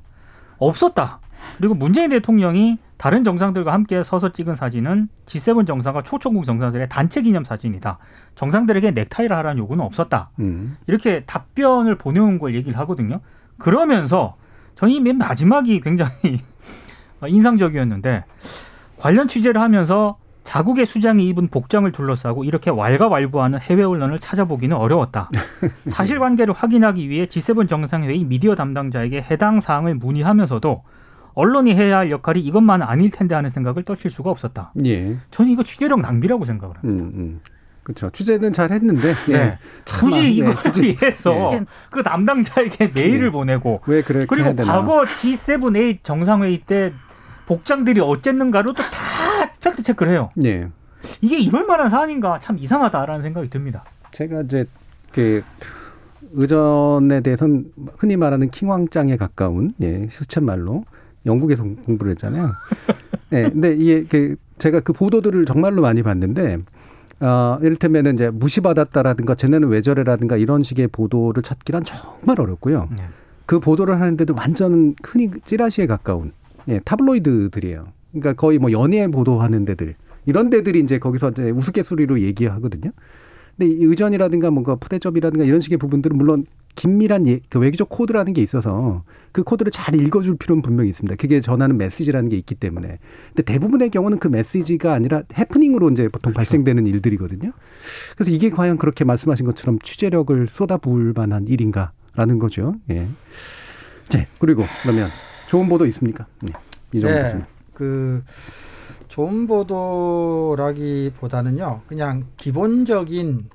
없었다. 그리고 문재인 대통령이 다른 정상들과 함께 서서 찍은 사진은 G7 정상과 초청국 정상들의 단체 기념 사진이다. 정상들에게 넥타이를 하라는 요구는 없었다. 음. 이렇게 답변을 보내온 걸 얘기를 하거든요. 그러면서 저는 이맨 마지막이 굉장히 인상적이었는데 관련 취재를 하면서 자국의 수장이 입은 복장을 둘러싸고 이렇게 왈가왈부하는 해외 언론을 찾아보기는 어려웠다. 사실관계를 확인하기 위해 G7 정상회의 미디어 담당자에게 해당 사항을 문의하면서도 언론이 해야 할 역할이 이것만은 아닐 텐데 하는 생각을 떨칠 수가 없었다. 예. 저는 이거 취재력 낭비라고 생각을 합니다. 음. 음. 그렇죠. 취재는 잘 했는데 예. 네. 굳이 예, 이거를 위해서 예. 그 담당자에게 메일을 예. 보내고 왜 그렇게 그리고? 과거 G7A 정상회의 때 복장들이 어쨌는가로 또 다 팩트 체크를 해요. 예. 이게 이럴 만한 사안인가 참 이상하다라는 생각이 듭니다. 제가 이제 그 의전에 대해서는 흔히 말하는 킹왕짱에 가까운 예, 수쳇말로 영국에서 공부를 했잖아요. 예, 근데 이게 그 제가 그 보도들을 정말로 많이 봤는데 어, 이를테면은 이제 무시받았다라든가 쟤네는 왜 저래라든가 이런 식의 보도를 찾기란 정말 어렵고요. 네. 그 보도를 하는데도 완전 흔히 찌라시에 가까운 예, 타블로이드들이에요. 그러니까 거의 뭐 연예 보도하는 데들 이런 데들이 이제 거기서 이제 우스갯소리로 얘기하거든요. 근데 이 의전이라든가 뭔가 푸대접이라든가 이런 식의 부분들은 물론 긴밀한 예, 그 외교적 코드라는 게 있어서 그 코드를 잘 읽어줄 필요는 분명히 있습니다. 그게 전하는 메시지라는 게 있기 때문에. 근데 대부분의 경우는 그 메시지가 아니라 해프닝으로 이제 보통 발생되는 일들이거든요. 그래서 이게 과연 그렇게 말씀하신 것처럼 취재력을 쏟아부을 만한 일인가라는 거죠. 예. 네. 그리고 그러면 좋은 보도 있습니까? 네. 이정도 네. 그 좋은 보도라기보다는요, 그냥 기본적인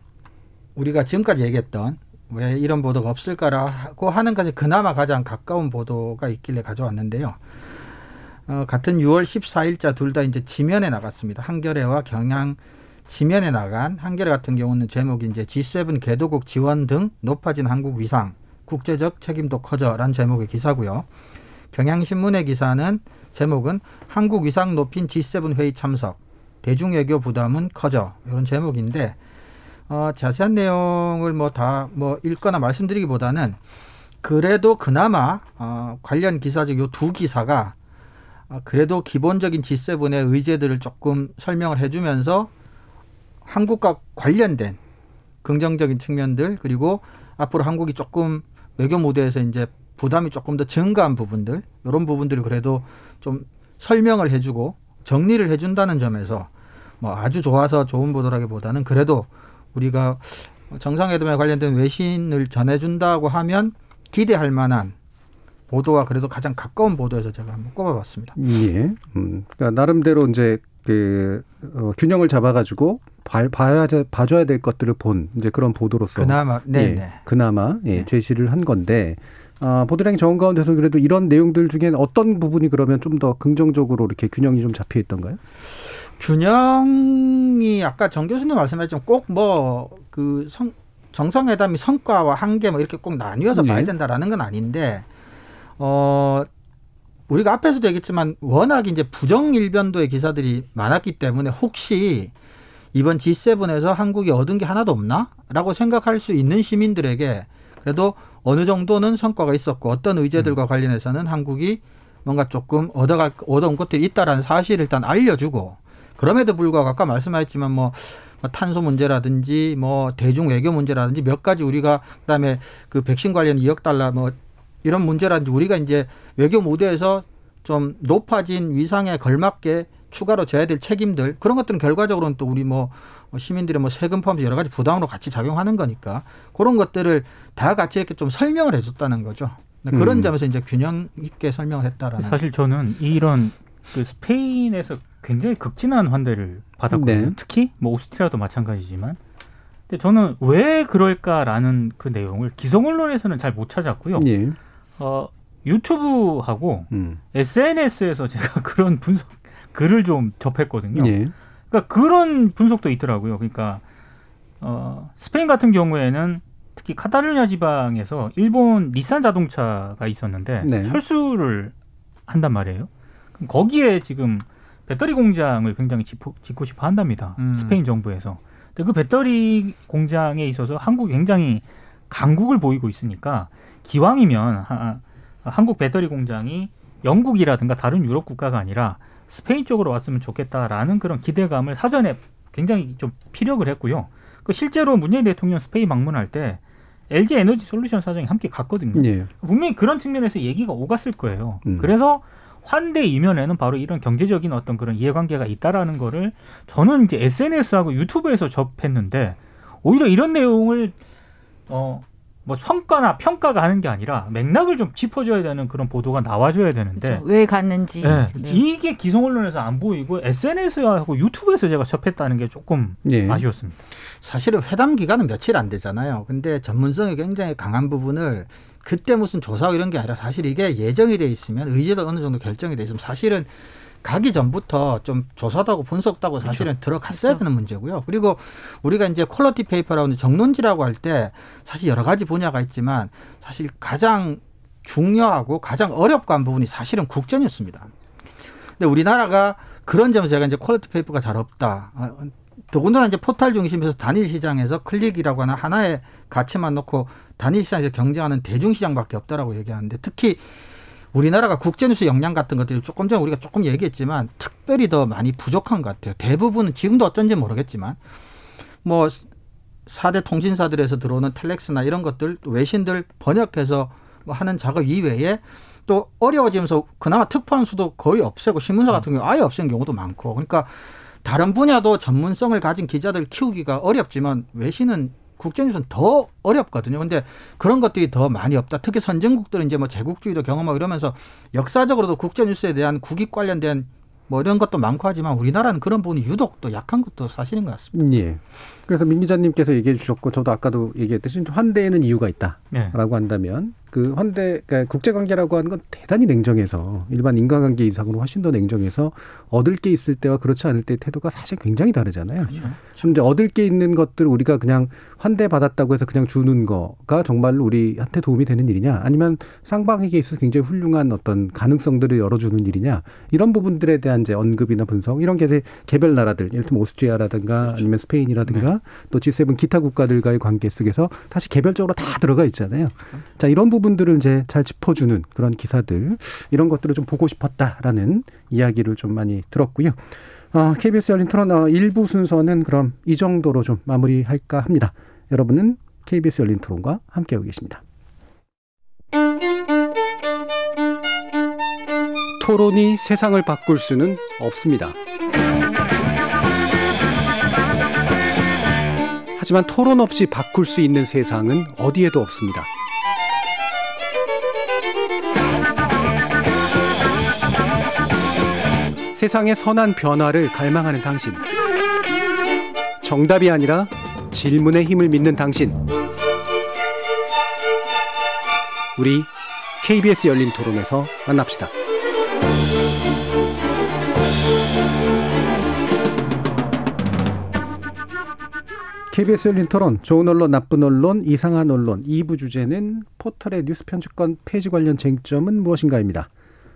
우리가 지금까지 얘기했던 왜 이런 보도가 없을까라고 하는 것이 그나마 가장 가까운 보도가 있길래 가져왔는데요. 어, 같은 6월 14일자 둘 다 이제 지면에 나갔습니다. 한겨레와 경향 지면에 나간 한겨레 같은 경우는 제목이 이제 G7 개도국 지원 등 높아진 한국 위상 국제적 책임도 커져란 제목의 기사고요. 경향신문의 기사는 제목은 한국 위상 높인 G7 회의 참석 대중 외교 부담은 커져. 이런 제목인데 어, 자세한 내용을 뭐다뭐 읽거나 말씀드리기보다는 그래도 그나마 어, 관련 기사적 요 두 기사가 어, 그래도 기본적인 G7의 의제들을 조금 설명을 해주면서 한국과 관련된 긍정적인 측면들 그리고 앞으로 한국이 조금 외교 무대에서 이제 부담이 조금 더 증가한 부분들 이런 부분들을 그래도 좀 설명을 해주고 정리를 해준다는 점에서 뭐 아주 좋아서 좋은 보도라기보다는 그래도 우리가 정상회담에 관련된 외신을 전해준다고 하면 기대할 만한 보도와 그래도 가장 가까운 보도에서 제가 한번 꼽아봤습니다. 예. 음, 그러니까 나름대로 이제 그 어, 균형을 잡아가지고 봐, 봐야 봐줘야 될 것들을 본 이제 그런 보도로서 그나마 네, 예, 네. 그나마 예, 네. 제시를 한 건데 아, 보도량이 적은 가운데서 그래도 이런 내용들 중에 어떤 부분이 그러면 좀 더 긍정적으로 이렇게 균형이 좀 잡혀 있던가요? 균형이 아까 정 교수님 말씀하셨지만 꼭 뭐그 정상회담이 성과와 한계 뭐 이렇게 꼭 나뉘어서 네. 봐야 된다라는 건 아닌데 어 우리가 앞에서도 얘기했지만 워낙 이제 부정 일변도의 기사들이 많았기 때문에 혹시 이번 G7에서 한국이 얻은 게 하나도 없나라고 생각할 수 있는 시민들에게 그래도 어느 정도는 성과가 있었고 어떤 의제들과 관련해서는 한국이 뭔가 조금 얻어갈 얻어온 것들이 있다라는 사실을 일단 알려주고 그럼에도 불구하고 아까 말씀하셨지만 뭐, 뭐 탄소 문제라든지 뭐 대중 외교 문제라든지 몇 가지 우리가 그다음에 그 백신 관련 2억 달러 뭐 이런 문제라든지 우리가 이제 외교 무대에서 좀 높아진 위상에 걸맞게 추가로 져야 될 책임들 그런 것들은 결과적으로는 또 우리 뭐 시민들의 뭐 세금 포함해서 여러 가지 부담으로 같이 작용하는 거니까 그런 것들을 다 같이 이렇게 좀 설명을 해줬다는 거죠. 그런 음. 점에서 이제 균형 있게 설명을 했다라는. 사실 저는 이런 그 스페인에서 굉장히 극진한 환대를 받았거든요. 네. 특히 뭐 오스트리아도 마찬가지지만. 근데 저는 왜 그럴까라는 그 내용을 기성 언론에서는 잘 못 찾았고요. 예. 어, 유튜브하고 음. SNS에서 제가 그런 분석 글을 좀 접했거든요. 예. 그러니까 그런 분석도 있더라고요. 그러니까 어, 스페인 같은 경우에는 특히 카타르냐 지방에서 일본 닛산 자동차가 있었는데 네. 철수를 한단 말이에요. 그럼 거기에 지금 배터리 공장을 굉장히 짓고, 짓고 싶어 한답니다. 음. 스페인 정부에서. 근데 그 배터리 공장에 있어서 한국이 굉장히 강국을 보이고 있으니까 기왕이면 하- 한국 배터리 공장이 영국이라든가 다른 유럽 국가가 아니라 스페인 쪽으로 왔으면 좋겠다라는 그런 기대감을 사전에 굉장히 좀 피력을 했고요. 그 실제로 문재인 대통령 스페인 방문할 때 LG 에너지 솔루션 사장이 함께 갔거든요. 예. 분명히 그런 측면에서 얘기가 오갔을 거예요. 음. 그래서 환대 이면에는 바로 이런 경제적인 어떤 그런 이해관계가 있다라는 거를 저는 이제 SNS하고 유튜브에서 접했는데 오히려 이런 내용을 어 뭐 성과나 평가가 하는 게 아니라 맥락을 좀 짚어줘야 되는 그런 보도가 나와줘야 되는데 그렇죠. 왜 갔는지. 네. 네. 이게 기성 언론에서 안 보이고 SNS하고 유튜브에서 제가 접했다는 게 조금 예. 아쉬웠습니다. 사실은 회담 기간은 며칠 안 되잖아요. 근데 전문성이 굉장히 강한 부분을 그때 무슨 조사하고 이런 게 아니라 사실 이게 예정이 돼 있으면 의제도 어느 정도 결정이 돼 있으면 사실은 가기 전부터 좀 조사도 하고 분석도 하고 사실은 들어갔어야 그렇죠. 되는 문제고요. 그리고 우리가 이제 quality paper라고 정론지라고 할 때 사실 여러 가지 분야가 있지만 사실 가장 중요하고 가장 어렵고 한 부분이 사실은 국제면이었습니다. 근데 우리나라가 그런 점에서 제가 이제 quality paper가 잘 없다. 아, 더군다나 이제 포탈 중심에서 단일 시장에서 클릭이라고 하는 하나의 가치만 놓고 단일 시장에서 경쟁하는 대중 시장밖에 없다라고 얘기하는데 특히 우리나라가 국제뉴스 역량 같은 것들이 조금 전에 우리가 조금 얘기했지만 특별히 더 많이 부족한 것 같아요. 대부분은 지금도 어떤지 모르겠지만 뭐 4대 통신사들에서 들어오는 텔렉스나 이런 것들 또 외신들 번역해서 뭐 하는 작업 이외에 또 어려워지면서 그나마 특파원 수도 거의 없애고 신문사 같은 경우 아예 없애는 경우도 많고 그러니까 다른 분야도 전문성을 가진 기자들 키우기가 어렵지만 외신은 국제뉴스는 더 어렵거든요. 근데 그런 것들이 더 많이 없다. 특히 선진국들은 이제 뭐 제국주의도 경험하고 이러면서 역사적으로도 국제뉴스에 대한 국익 관련된 뭐 이런 것도 많고 하지만 우리나라는 그런 부분이 유독 또 약한 것도 사실인 것 같습니다. 예. 그래서 민 기자님께서 얘기해 주셨고 저도 아까도 얘기했듯이 환대에는 이유가 있다라고 네. 한다면 그 환대 그러니까 국제 관계라고 하는 건 대단히 냉정해서 일반 인간관계 이상으로 훨씬 더 냉정해서 얻을 게 있을 때와 그렇지 않을 때의 태도가 사실 굉장히 다르잖아요. 참. 이제 얻을 게 있는 것들 우리가 그냥 환대 받았다고 해서 그냥 주는 거가 정말로 우리한테 도움이 되는 일이냐? 아니면 쌍방에게 있어서 굉장히 훌륭한 어떤 가능성들을 열어주는 일이냐? 이런 부분들에 대한 이제 언급이나 분석 이런 게 개별 나라들 예를 들면 오스트리아라든가 아니면 스페인이라든가 또 G7 기타 국가들과의 관계 속에서 사실 개별적으로 다 들어가 있잖아요. 자 이런 부분 들을 이제 잘 짚어주는 그런 기사들 이런 것들을 좀 보고 싶었다라는 이야기를 좀 많이 들었고요. 어, KBS 열린 토론 어, 일부 순서는 그럼 이 정도로 좀 마무리할까 합니다. 여러분은 KBS 열린 토론과 함께하고 계십니다. 토론이 세상을 바꿀 수는 없습니다. 하지만 토론 없이 바꿀 수 있는 세상은 어디에도 없습니다. 세상의 선한 변화를 갈망하는 당신. 정답이 아니라 질문의 힘을 믿는 당신. 우리 KBS 열린 토론에서 만납시다. KBS 열린 토론, 좋은 언론, 나쁜 언론, 이상한 언론 2부 주제는 포털의 뉴스 편집권 폐지 관련 쟁점은 무엇인가입니다.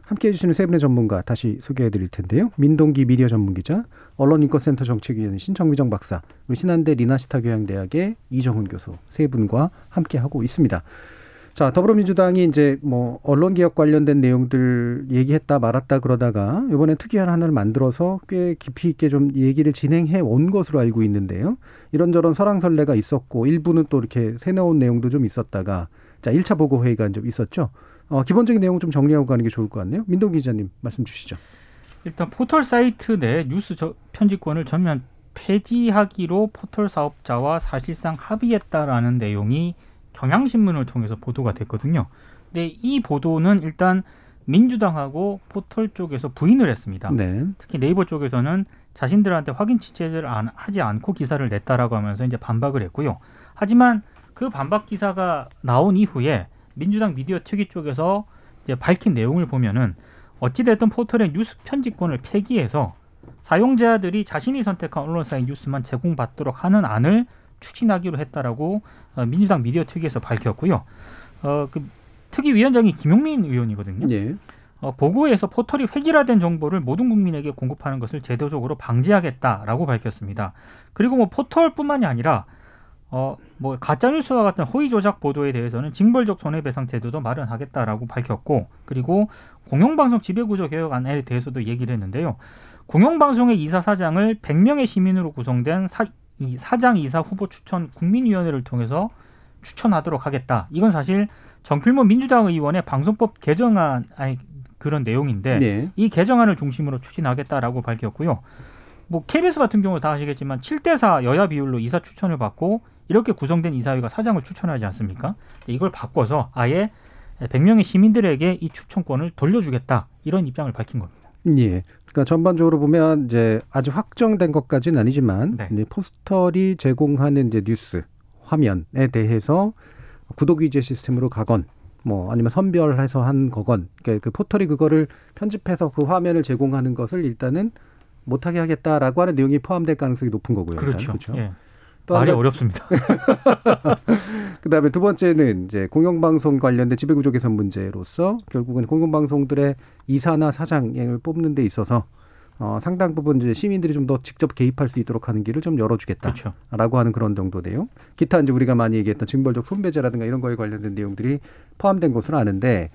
함께 해주시는 세 분의 전문가 다시 소개해 드릴 텐데요. 민동기 미디어 전문기자, 언론인권센터 정책위원이신 정미정 박사, 우리 신한대 리나시타 교양대학의 이정훈 교수 세 분과 함께 하고 있습니다. 자, 더불어민주당이 이제 뭐 언론 개혁 관련된 내용들 얘기했다 말았다 그러다가 이번에 특이한 하나를 만들어서 꽤 깊이 있게 좀 얘기를 진행해 온 것으로 알고 있는데요. 이런저런 설랑설레가 있었고 일부는 또 이렇게 새내온 내용도 좀 있었다가 자, 1차 보고 회의가 좀 있었죠. 어, 기본적인 내용 좀 정리하고 가는 게 좋을 것 같네요. 민동 기자님 말씀 주시죠. 일단 포털 사이트 내 뉴스 저- 편집권을 전면 폐지하기로 포털 사업자와 사실상 합의했다라는 내용이 경향신문을 통해서 보도가 됐거든요. 근데 이 보도는 일단 민주당하고 포털 쪽에서 부인을 했습니다. 네. 특히 네이버 쪽에서는 자신들한테 확인 취재를 안, 하지 않고 기사를 냈다라고 하면서 이제 반박을 했고요. 하지만 그 반박 기사가 나온 이후에 민주당 미디어 특위 쪽에서 이제 밝힌 내용을 보면은 어찌됐든 포털의 뉴스 편집권을 폐기해서 사용자들이 자신이 선택한 언론사의 뉴스만 제공받도록 하는 안을 추진하기로 했다라고 어, 민주당 미디어 특위에서 밝혔고요. 어, 그 특위 위원장이 김용민 의원이거든요. 예. 어, 보고에서 포털이 획일화된 정보를 모든 국민에게 공급하는 것을 제도적으로 방지하겠다라고 밝혔습니다. 그리고 뭐 포털뿐만이 아니라 어, 뭐 가짜뉴스와 같은 허위 조작 보도에 대해서는 징벌적 손해배상 제도도 마련하겠다라고 밝혔고 그리고 공영방송 지배구조 개혁안에 대해서도 얘기를 했는데요. 공영방송의 이사 사장을 100명의 시민으로 구성된 사, 이 사장 이사 후보 추천 국민위원회를 통해서 추천하도록 하겠다. 이건 사실 정필모 민주당 의원의 방송법 개정안 아니 그런 내용인데 네. 이 개정안을 중심으로 추진하겠다라고 밝혔고요. 뭐 KBS 같은 경우 다 아시겠지만 7대4 여야 비율로 이사 추천을 받고 이렇게 구성된 이사회가 사장을 추천하지 않습니까? 이걸 바꿔서 아예 100명의 시민들에게 이 추천권을 돌려주겠다 이런 입장을 밝힌 겁니다. 예. 그러니까 전반적으로 보면 이제 아직 확정된 것까지는 아니지만 네. 포스터리 제공하는 이제 뉴스 화면에 대해서 구독 위주의 시스템으로 가건 뭐 아니면 선별해서 한 거건 그러니까 그 포털이 그거를 편집해서 그 화면을 제공하는 것을 일단은 못하게 하겠다라고 하는 내용이 포함될 가능성이 높은 거고요. 일단. 그렇죠. 예. 또 말이 어렵습니다. 그다음에 두 번째는 이제 공영방송 관련된 지배구조 개선 문제로서 결국은 공영방송들의 이사나 사장을 뽑는 데 있어서 어, 상당 부분 이제 시민들이 좀 더 직접 개입할 수 있도록 하는 길을 좀 열어주겠다라고 그렇죠. 하는 그런 정도 내용. 기타 이제 우리가 많이 얘기했던 징벌적 손배제라든가 이런 거에 관련된 내용들이 포함된 것으로 아는데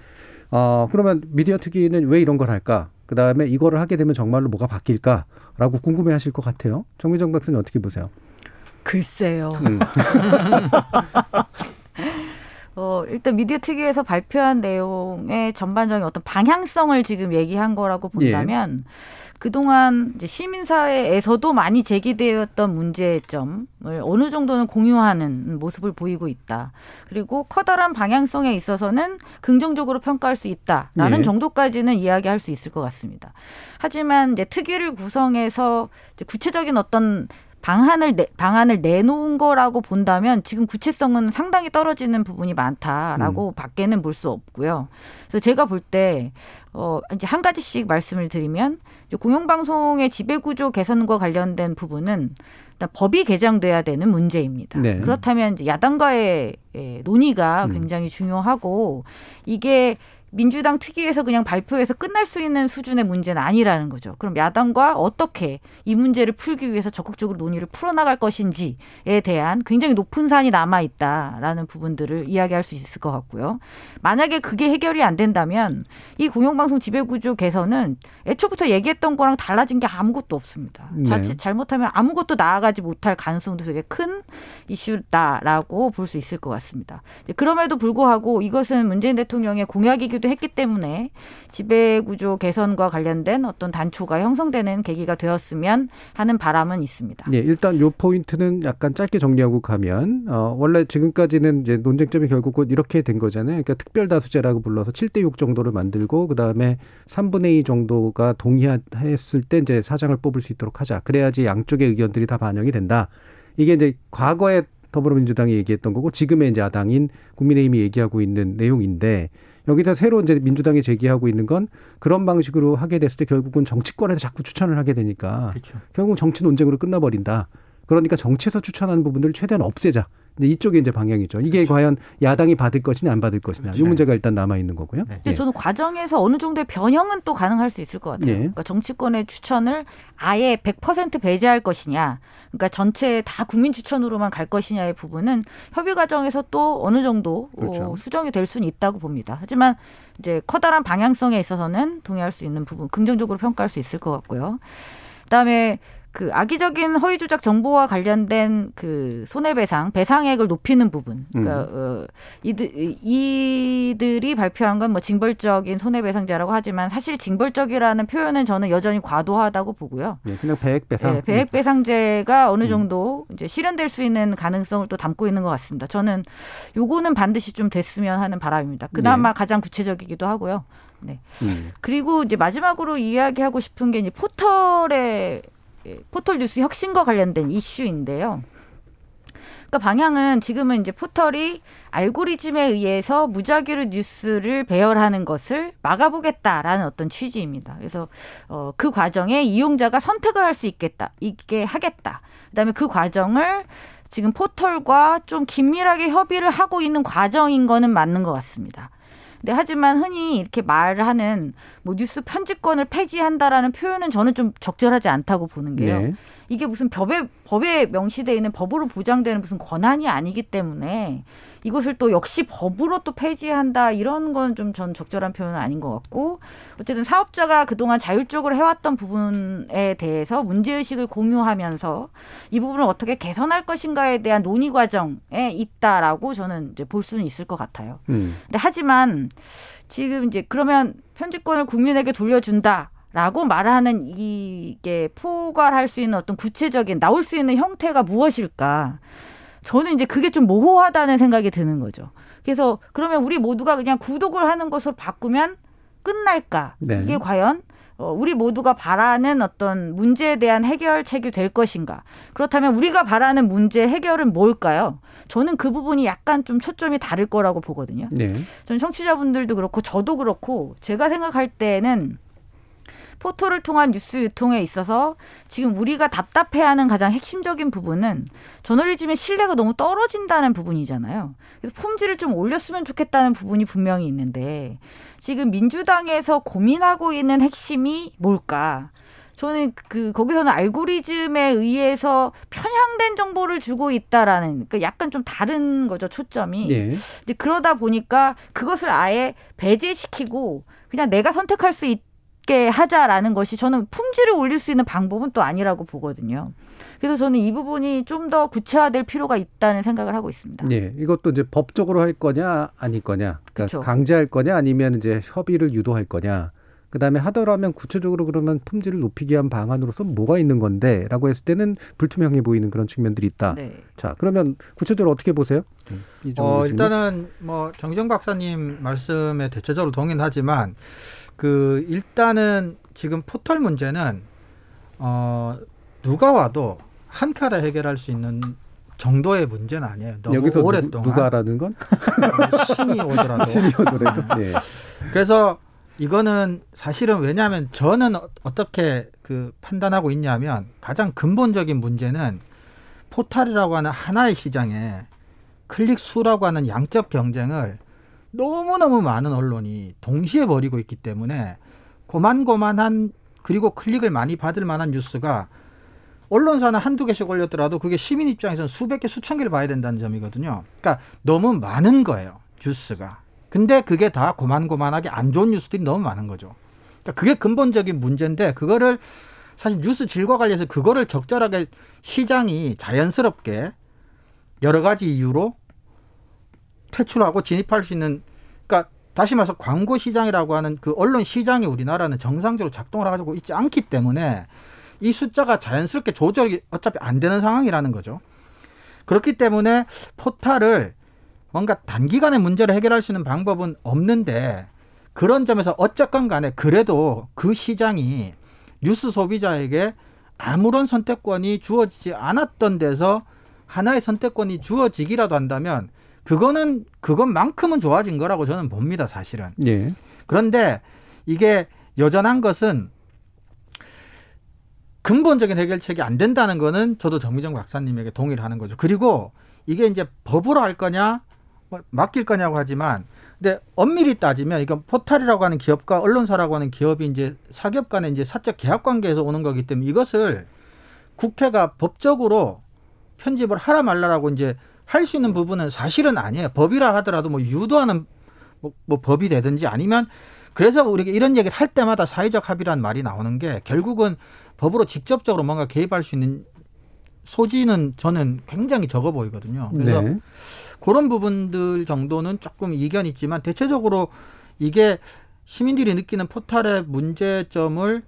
어, 그러면 미디어 특위는 왜 이런 걸 할까? 그 다음에 이거를 하게 되면 정말로 뭐가 바뀔까라고 궁금해 하실 것 같아요. 정미정 박사님 어떻게 보세요? 글쎄요. 음. 어, 일단 미디어 특위에서 발표한 내용의 전반적인 어떤 방향성을 지금 얘기한 거라고 본다면 그동안 이제 시민사회에서도 많이 제기되었던 문제점을 어느 정도는 공유하는 모습을 보이고 있다. 그리고 커다란 방향성에 있어서는 긍정적으로 평가할 수 있다라는 네. 정도까지는 이야기할 수 있을 것 같습니다. 하지만 이제 특위를 구성해서 이제 구체적인 어떤 방안을 내, 방안을 내놓은 거라고 본다면 지금 구체성은 상당히 떨어지는 부분이 많다라고 밖에는 볼 수 없고요. 그래서 제가 볼 때 어, 이제 한 가지씩 말씀을 드리면 공영방송의 지배구조 개선과 관련된 부분은 일단 법이 개정돼야 되는 문제입니다. 네. 그렇다면 이제 야당과의 예, 논의가 음. 굉장히 중요하고 이게 민주당 특위에서 그냥 발표해서 끝날 수 있는 수준의 문제는 아니라는 거죠. 그럼 야당과 어떻게 이 문제를 풀기 위해서 적극적으로 논의를 풀어나갈 것인지에 대한 굉장히 높은 산이 남아 있다라는 부분들을 이야기할 수 있을 것 같고요. 만약에 그게 해결이 안 된다면 이 공영방송 지배구조 개선은 애초부터 얘기했던 거랑 달라진 게 아무것도 없습니다. 네. 자칫 잘못하면 아무것도 나아가지 못할 가능성도 되게 큰 이슈다라고 볼 수 있을 것 같습니다. 네, 그럼에도 불구하고 이것은 문재인 대통령의 공약이기 도 했기 때문에 지배 구조 개선과 관련된 어떤 단초가 형성되는 계기가 되었으면 하는 바람은 있습니다. 예, 일단 요 포인트는 약간 짧게 정리하고 가면 어 원래 지금까지는 이제 논쟁점이 결국은 이렇게 된 거잖아요. 그러니까 특별 다수제라고 불러서 7대 6 정도를 만들고 그다음에 3분의 2 정도가 동의했을 때 이제 사장을 뽑을 수 있도록 하자. 그래야지 양쪽의 의견들이 다 반영이 된다. 이게 이제 과거에 더불어민주당이 얘기했던 거고 지금의 이제 야당인 국민의힘이 얘기하고 있는 내용인데 여기다 새로 이제 민주당이 제기하고 있는 건 그런 방식으로 하게 됐을 때 결국은 정치권에서 자꾸 추천을 하게 되니까 그렇죠. 결국 정치 논쟁으로 끝나버린다. 그러니까 정치에서 추천하는 부분들을 최대한 없애자. 이제 이쪽이 이제 방향이죠. 이게 과연 야당이 받을 것이냐 안 받을 것이냐. 이 그렇죠. 문제가 일단 남아 있는 거고요. 네. 근데 저는 과정에서 어느 정도의 변형은 또 가능할 수 있을 것 같아요. 예. 그러니까 정치권의 추천을 아예 100% 배제할 것이냐, 그러니까 전체 다 국민 추천으로만 갈 것이냐의 부분은 협의 과정에서 또 어느 정도 그렇죠. 어, 수정이 될 수는 있다고 봅니다. 하지만 이제 커다란 방향성에 있어서는 동의할 수 있는 부분, 긍정적으로 평가할 수 있을 것 같고요. 그다음에 그 악의적인 허위 조작 정보와 관련된 그 손해배상 배상액을 높이는 부분. 그러니까 어, 이들 이들이 발표한 건 뭐 징벌적인 손해배상제라고 하지만 사실 징벌적이라는 표현은 저는 여전히 과도하다고 보고요. 예, 그냥 배액 배상. 네, 배액 배상제가 어느 정도 이제 실현될 수 있는 가능성을 또 담고 있는 것 같습니다. 저는 요거는 반드시 좀 됐으면 하는 바람입니다. 그나마 가장 구체적이기도 하고요. 네. 음. 그리고 이제 마지막으로 이야기하고 싶은 게 이제 포털의 예, 포털 뉴스 혁신과 관련된 이슈인데요. 그러니까 방향은 지금은 이제 포털이 알고리즘에 의해서 무작위로 뉴스를 배열하는 것을 막아보겠다라는 어떤 취지입니다. 그래서 어, 그 과정에 이용자가 선택을 할 수 있겠다, 있게 하겠다. 그다음에 그 과정을 지금 포털과 좀 긴밀하게 협의를 하고 있는 과정인 거는 맞는 것 같습니다. 네, 하지만 흔히 이렇게 말하는 뭐 뉴스 편집권을 폐지한다라는 표현은 저는 좀 적절하지 않다고 보는 게요. 네. 이게 무슨 법에 법에 명시되어 있는 법으로 보장되는 무슨 권한이 아니기 때문에 이것을 또 역시 법으로 또 폐지한다 이런 건 좀 전 적절한 표현은 아닌 것 같고 어쨌든 사업자가 그동안 자율적으로 해왔던 부분에 대해서 문제의식을 공유하면서 이 부분을 어떻게 개선할 것인가에 대한 논의 과정에 있다라고 저는 이제 볼 수는 있을 것 같아요. 음. 근데 하지만 지금 이제 그러면 편집권을 국민에게 돌려준다. 라고 말하는 이게 포괄할 수 있는 어떤 구체적인 나올 수 있는 형태가 무엇일까? 저는 이제 그게 좀 모호하다는 생각이 드는 거죠. 그래서 그러면 우리 모두가 그냥 구독을 하는 것으로 바꾸면 끝날까? 네. 이게 과연 어, 우리 모두가 바라는 어떤 문제에 대한 해결책이 될 것인가? 그렇다면 우리가 바라는 문제 해결은 뭘까요? 저는 그 부분이 약간 좀 초점이 다를 거라고 보거든요. 네. 전 청취자분들도 그렇고 저도 그렇고 제가 생각할 때는 포털을 통한 뉴스 유통에 있어서 지금 우리가 답답해하는 가장 핵심적인 부분은 저널리즘의 신뢰가 너무 떨어진다는 부분이잖아요. 그래서 품질을 좀 올렸으면 좋겠다는 부분이 분명히 있는데 지금 민주당에서 고민하고 있는 핵심이 뭘까? 저는 그 거기서는 알고리즘에 의해서 편향된 정보를 주고 있다라는 그 약간 좀 다른 거죠 초점이. 예. 이제 그러다 보니까 그것을 아예 배제시키고 그냥 내가 선택할 수 있, 있게 하자라는 것이 저는 품질을 올릴 수 있는 방법은 또 아니라고 보거든요. 그래서 저는 이 부분이 좀 더 구체화될 필요가 있다는 생각을 하고 있습니다. 예, 이것도 이제 법적으로 할 거냐 아닐 거냐, 그러니까 그쵸. 강제할 거냐 아니면 이제 협의를 유도할 거냐. 그다음에 하더라면 구체적으로 그러면 품질을 높이기 위한 방안으로서 뭐가 있는 건데라고 했을 때는 불투명해 보이는 그런 측면들이 있다. 네. 자, 그러면 구체적으로 어떻게 보세요? 이종훈 어? 일단은 뭐 정정 박사님 말씀에 대체적으로 동의는 하지만 그 일단은 지금 포털 문제는 어 누가 와도 한 칼에 해결할 수 있는 정도의 문제는 아니에요. 여기서 오랫동안 누가라는 건 신이 오더라도 신이어더라도 예. 그래서 이거는 사실은 왜냐하면 저는 어- 어떻게 그 판단하고 있냐면 가장 근본적인 문제는 포털이라고 하는 하나의 시장에 클릭 수라고 하는 양적 경쟁을 너무너무 많은 언론이 동시에 벌이고 있기 때문에 고만고만한 그리고 클릭을 많이 받을 만한 뉴스가 언론사는 한두 개씩 올렸더라도 그게 시민 입장에서는 수백 개, 수천 개를 봐야 된다는 점이거든요. 그러니까 너무 많은 거예요, 뉴스가. 근데 그게 다 고만고만하게 안 좋은 뉴스들이 너무 많은 거죠. 그러니까 그게 근본적인 문제인데 그거를 사실 뉴스 질과 관련해서 그거를 적절하게 시장이 자연스럽게 여러 가지 이유로 퇴출하고 진입할 수 있는 그러니까 다시 말해서 광고 시장이라고 하는 그 언론 시장이 우리나라는 정상적으로 작동을 하고 있지 않기 때문에 이 숫자가 자연스럽게 조절이 어차피 안 되는 상황이라는 거죠. 그렇기 때문에 포탈을 뭔가 단기간에 문제를 해결할 수 있는 방법은 없는데 그런 점에서 어쨌건 간에 그래도 그 시장이 뉴스 소비자에게 아무런 선택권이 주어지지 않았던 데서 하나의 선택권이 주어지기라도 한다면 그거는 그것만큼은 좋아진 거라고 저는 봅니다, 사실은. 예. 그런데 이게 여전한 것은 근본적인 해결책이 안 된다는 거는 저도 정미정 박사님에게 동의를 하는 거죠. 그리고 이게 이제 법으로 할 거냐, 뭐 맡길 거냐고 하지만, 근데 엄밀히 따지면 이건 포탈이라고 하는 기업과 언론사라고 하는 기업이 이제 사기업 간의 이제 사적 계약 관계에서 오는 거기 때문에 이것을 국회가 법적으로 편집을 하라 말라라고 이제 할 수 있는 부분은 사실은 아니에요. 법이라 하더라도 뭐 유도하는 뭐, 뭐 법이 되든지 아니면 그래서 우리가 이런 얘기를 할 때마다 사회적 합의란 말이 나오는 게 결국은 법으로 직접적으로 뭔가 개입할 수 있는 소지는 저는 굉장히 적어 보이거든요. 그래서 네. 그런 부분들 정도는 조금 이견이 있지만 대체적으로 이게 시민들이 느끼는 포탈의 문제점을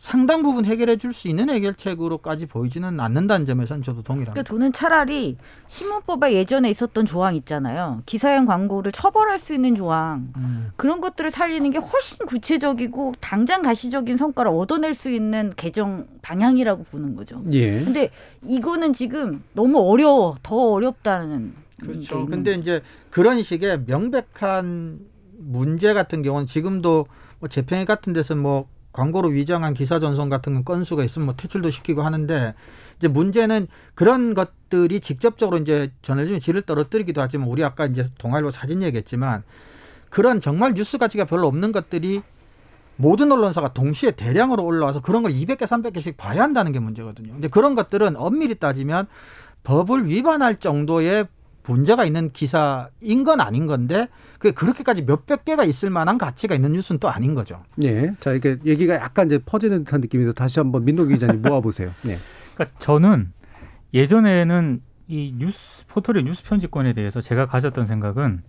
상당 부분 해결해 줄 수 있는 해결책으로까지 보이지는 않는다는 점에서는 저도 동의합니다. 그러니까 저는 차라리 신문법에 예전에 있었던 조항 있잖아요. 기사형 광고를 처벌할 수 있는 조항. 음. 그런 것들을 살리는 게 훨씬 구체적이고 당장 가시적인 성과를 얻어낼 수 있는 개정 방향이라고 보는 거죠. 예. 근데 이거는 지금 너무 어려워. 더 어렵다는 게 그렇죠. 근데 이제 그런 식의 명백한 문제 같은 경우는 지금도 뭐 재평회 같은 데서 뭐 광고로 위장한 기사 전송 같은 건 건수가 있으면 뭐 퇴출도 시키고 하는데 이제 문제는 그런 것들이 직접적으로 이제 저널리즘의 질을 떨어뜨리기도 하지만 우리 아까 이제 동아일보 사진 얘기했지만 그런 정말 뉴스 가치가 별로 없는 것들이 모든 언론사가 동시에 대량으로 올라와서 그런 걸 200개, 300개씩 봐야 한다는 게 문제거든요. 근데 그런 것들은 엄밀히 따지면 법을 위반할 정도의 문제가 있는 기사인 건 아닌 건데 그게 그렇게까지 몇백 개가 있을 만한 가치가 있는 뉴스는 또 아닌 거죠. 예. 자, 이게 얘기가 약간 이제 퍼지는 듯한 느낌인데 다시 한번 민노기 기자님 모아보세요. 예. 그러니까 저는 예전에는 이 뉴스 포털의 뉴스 편집권에 대해서 제가 가졌던 생각은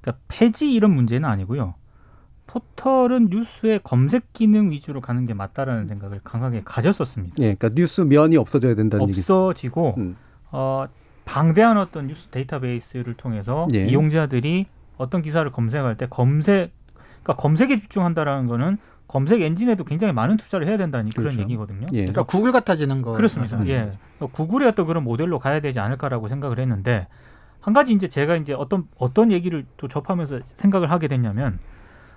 그러니까 폐지 이런 문제는 아니고요. 포털은 뉴스의 검색 기능 위주로 가는 게 맞다라는 생각을 강하게 가졌었습니다. 예. 그러니까 뉴스 면이 없어져야 된다는 얘기. 없어지고 음. 어, 방대한 어떤 뉴스 데이터베이스를 통해서 예. 이용자들이 어떤 기사를 검색할 때 검색 그러니까 검색에 집중한다라는 거는 검색 엔진에도 굉장히 많은 투자를 해야 된다는 그런 그렇죠. 얘기거든요. 예. 그러니까 구글 같아지는 거. 그렇습니다. 예. 구글의 어떤 그런 모델로 가야 되지 않을까라고 생각을 했는데 한 가지 이제 제가 이제 어떤 어떤 얘기를 또 접하면서 생각을 하게 됐냐면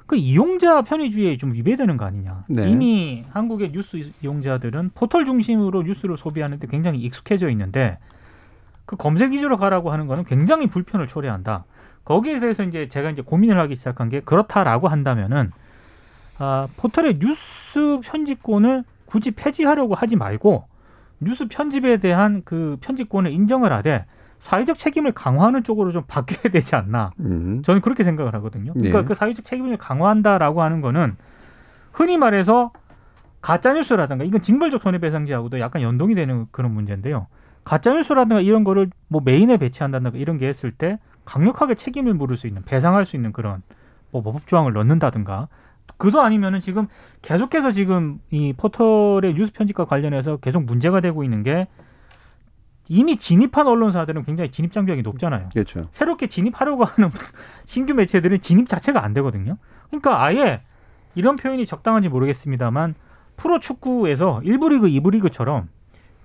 그 이용자 편의주의에 좀 위배되는 거 아니냐. 네. 이미 한국의 뉴스 이용자들은 포털 중심으로 뉴스를 소비하는데 굉장히 익숙해져 있는데 그 검색 위주로 가라고 하는 거는 굉장히 불편을 초래한다. 거기에 대해서 이제 제가 이제 고민을 하기 시작한 게 그렇다라고 한다면은 아, 포털의 뉴스 편집권을 굳이 폐지하려고 하지 말고 뉴스 편집에 대한 그 편집권을 인정을 하되 사회적 책임을 강화하는 쪽으로 좀 바뀌어야 되지 않나. 음. 저는 그렇게 생각을 하거든요. 그러니까 네. 그 사회적 책임을 강화한다라고 하는 거는 흔히 말해서 가짜 뉴스라든가 이건 징벌적 손해배상제하고도 약간 연동이 되는 그런 문제인데요. 가짜 뉴스라든가 이런 거를 뭐 메인에 배치한다든가 이런 게 했을 때 강력하게 책임을 물을 수 있는 배상할 수 있는 그런 뭐 법 조항을 넣는다든가 그도 아니면은 지금 계속해서 지금 이 포털의 뉴스 편집과 관련해서 계속 문제가 되고 있는 게 이미 진입한 언론사들은 굉장히 진입 장벽이 높잖아요. 그렇죠. 새롭게 진입하려고 하는 신규 매체들은 진입 자체가 안 되거든요. 그러니까 아예 이런 표현이 적당한지 모르겠습니다만 프로 축구에서 1부 리그, 2부 리그처럼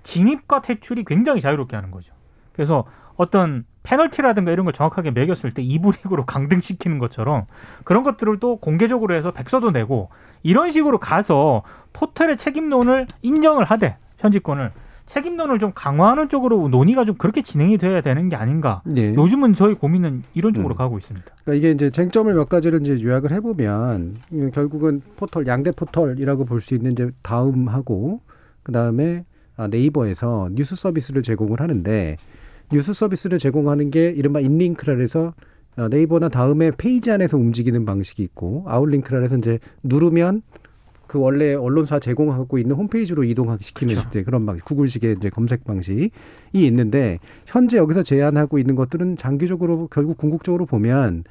진입과 퇴출이 굉장히 자유롭게 하는 거죠. 그래서 어떤 페널티라든가 이런 걸 정확하게 매겼을 때 2부 리그로 강등시키는 것처럼 그런 것들을 또 공개적으로 해서 백서도 내고 이런 식으로 가서 포털의 책임론을 인정을 하되 편집권을 책임론을 좀 강화하는 쪽으로 논의가 좀 그렇게 진행이 돼야 되는 게 아닌가. 네. 요즘은 저희 고민은 이런 쪽으로 음. 가고 있습니다. 그러니까 이게 이제 쟁점을 몇 가지를 이제 요약을 해보면 음, 결국은 포털 양대 포털이라고 볼 수 있는 이제 다음하고 그 다음에 아, 네이버에서 뉴스 서비스를 제공을 하는데 뉴스 서비스를 제공하는 게 이른바 inlink라 해서 어, 네이버나 다음에 페이지 안에서 움직이는 방식이 있고 outlink라 해서 이제 누르면 그 원래 언론사 제공하고 있는 홈페이지로 이동시키는 그렇죠. 이제 그런 방식, 구글식의 이제 검색 방식이 있는데 현재 여기서 제안하고 있는 것들은 장기적으로 결국 궁극적으로 보면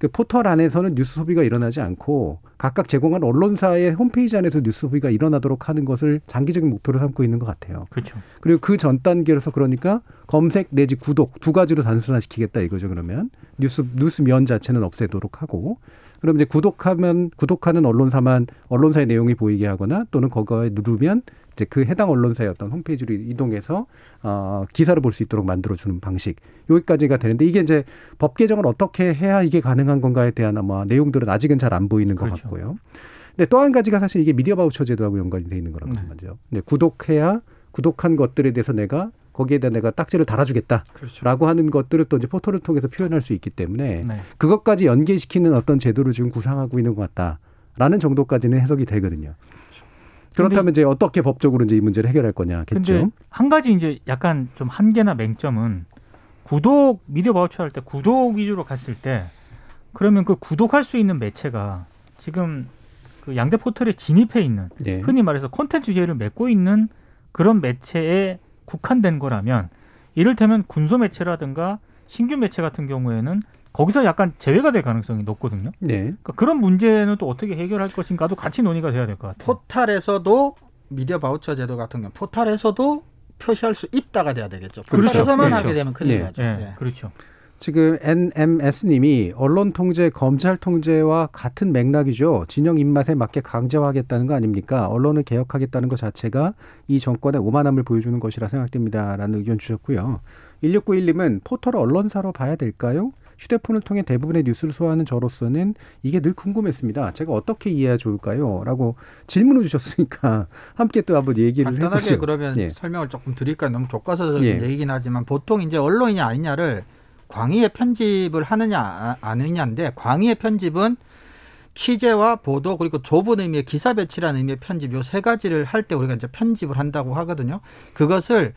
그 포털 안에서는 뉴스 소비가 일어나지 않고 각각 제공한 언론사의 홈페이지 안에서 뉴스 소비가 일어나도록 하는 것을 장기적인 목표로 삼고 있는 것 같아요. 그렇죠. 그리고 그 전 단계로서 그러니까 검색 내지 구독 두 가지로 단순화시키겠다 이거죠. 그러면 뉴스 뉴스 면 자체는 없애도록 하고 그럼 이제 구독하면 구독하는 언론사만 언론사의 내용이 보이게 하거나 또는 거기에 누르면 이제 그 해당 언론사의 어떤 홈페이지로 이동해서 어 기사를 볼 수 있도록 만들어 주는 방식 여기까지가 되는데 이게 이제 법 개정을 어떻게 해야 이게 가능한 건가에 대한 아마 내용들은 아직은 잘 안 보이는 것 그렇죠. 같고요. 근데 또 한 가지가 사실 이게 미디어 바우처 제도하고 연관이 돼 있는 거란 네. 말이죠. 근데 구독해야 구독한 것들에 대해서 내가 거기에 대한 내가 딱지를 달아주겠다라고 그렇죠. 하는 것들을 또 이제 포털을 통해서 표현할 수 있기 때문에 네. 그것까지 연계시키는 어떤 제도를 지금 구상하고 있는 것 같다라는 정도까지는 해석이 되거든요. 그렇다면 이제 어떻게 법적으로 이제 이 문제를 해결할 거냐겠죠. 한 가지 이제 약간 좀 한계나 맹점은 구독 미디어 바우처 할 때 구독 위주로 갔을 때 그러면 그 구독할 수 있는 매체가 지금 그 양대 포털에 진입해 있는 네. 흔히 말해서 콘텐츠 제휴를 맺고 있는 그런 매체에 국한된 거라면 이를테면 군소 매체라든가 신규 매체 같은 경우에는 거기서 약간 제외가 될 가능성이 높거든요. 네. 그러니까 그런 문제는 또 어떻게 해결할 것인가도 같이 논의가 돼야 될 것 같아요. 포탈에서도 미디어 바우처 제도 같은 경우 포탈에서도 표시할 수 있다가 돼야 되겠죠. 그렇죠. 포탈에서만 그렇죠. 하게 되면 큰일 네. 나죠. 예, 예. 그렇죠. 지금 NMS님이 언론 통제, 검찰 통제와 같은 맥락이죠. 진영 입맛에 맞게 강제화하겠다는 거 아닙니까? 언론을 개혁하겠다는 것 자체가 이 정권의 오만함을 보여주는 것이라 생각됩니다 라는 의견 주셨고요. 1691님은 포털 언론사로 봐야 될까요? 휴대폰을 통해 대부분의 뉴스를 소화하는 저로서는 이게 늘 궁금했습니다. 제가 어떻게 이해해야 좋을까요? 라고 질문을 주셨으니까 함께 또 한번 얘기를 간단하게 해보죠. 그러면 예. 설명을 조금 드릴까요? 너무 교과서적인 예. 얘기긴 하지만 보통 이제 언론이냐 아니냐를 광의의 편집을 하느냐 아- 아느냐인데 광의의 편집은 취재와 보도 그리고 좁은 의미의 기사 배치라는 의미의 편집 요 세 가지를 할 때 우리가 이제 편집을 한다고 하거든요. 그것을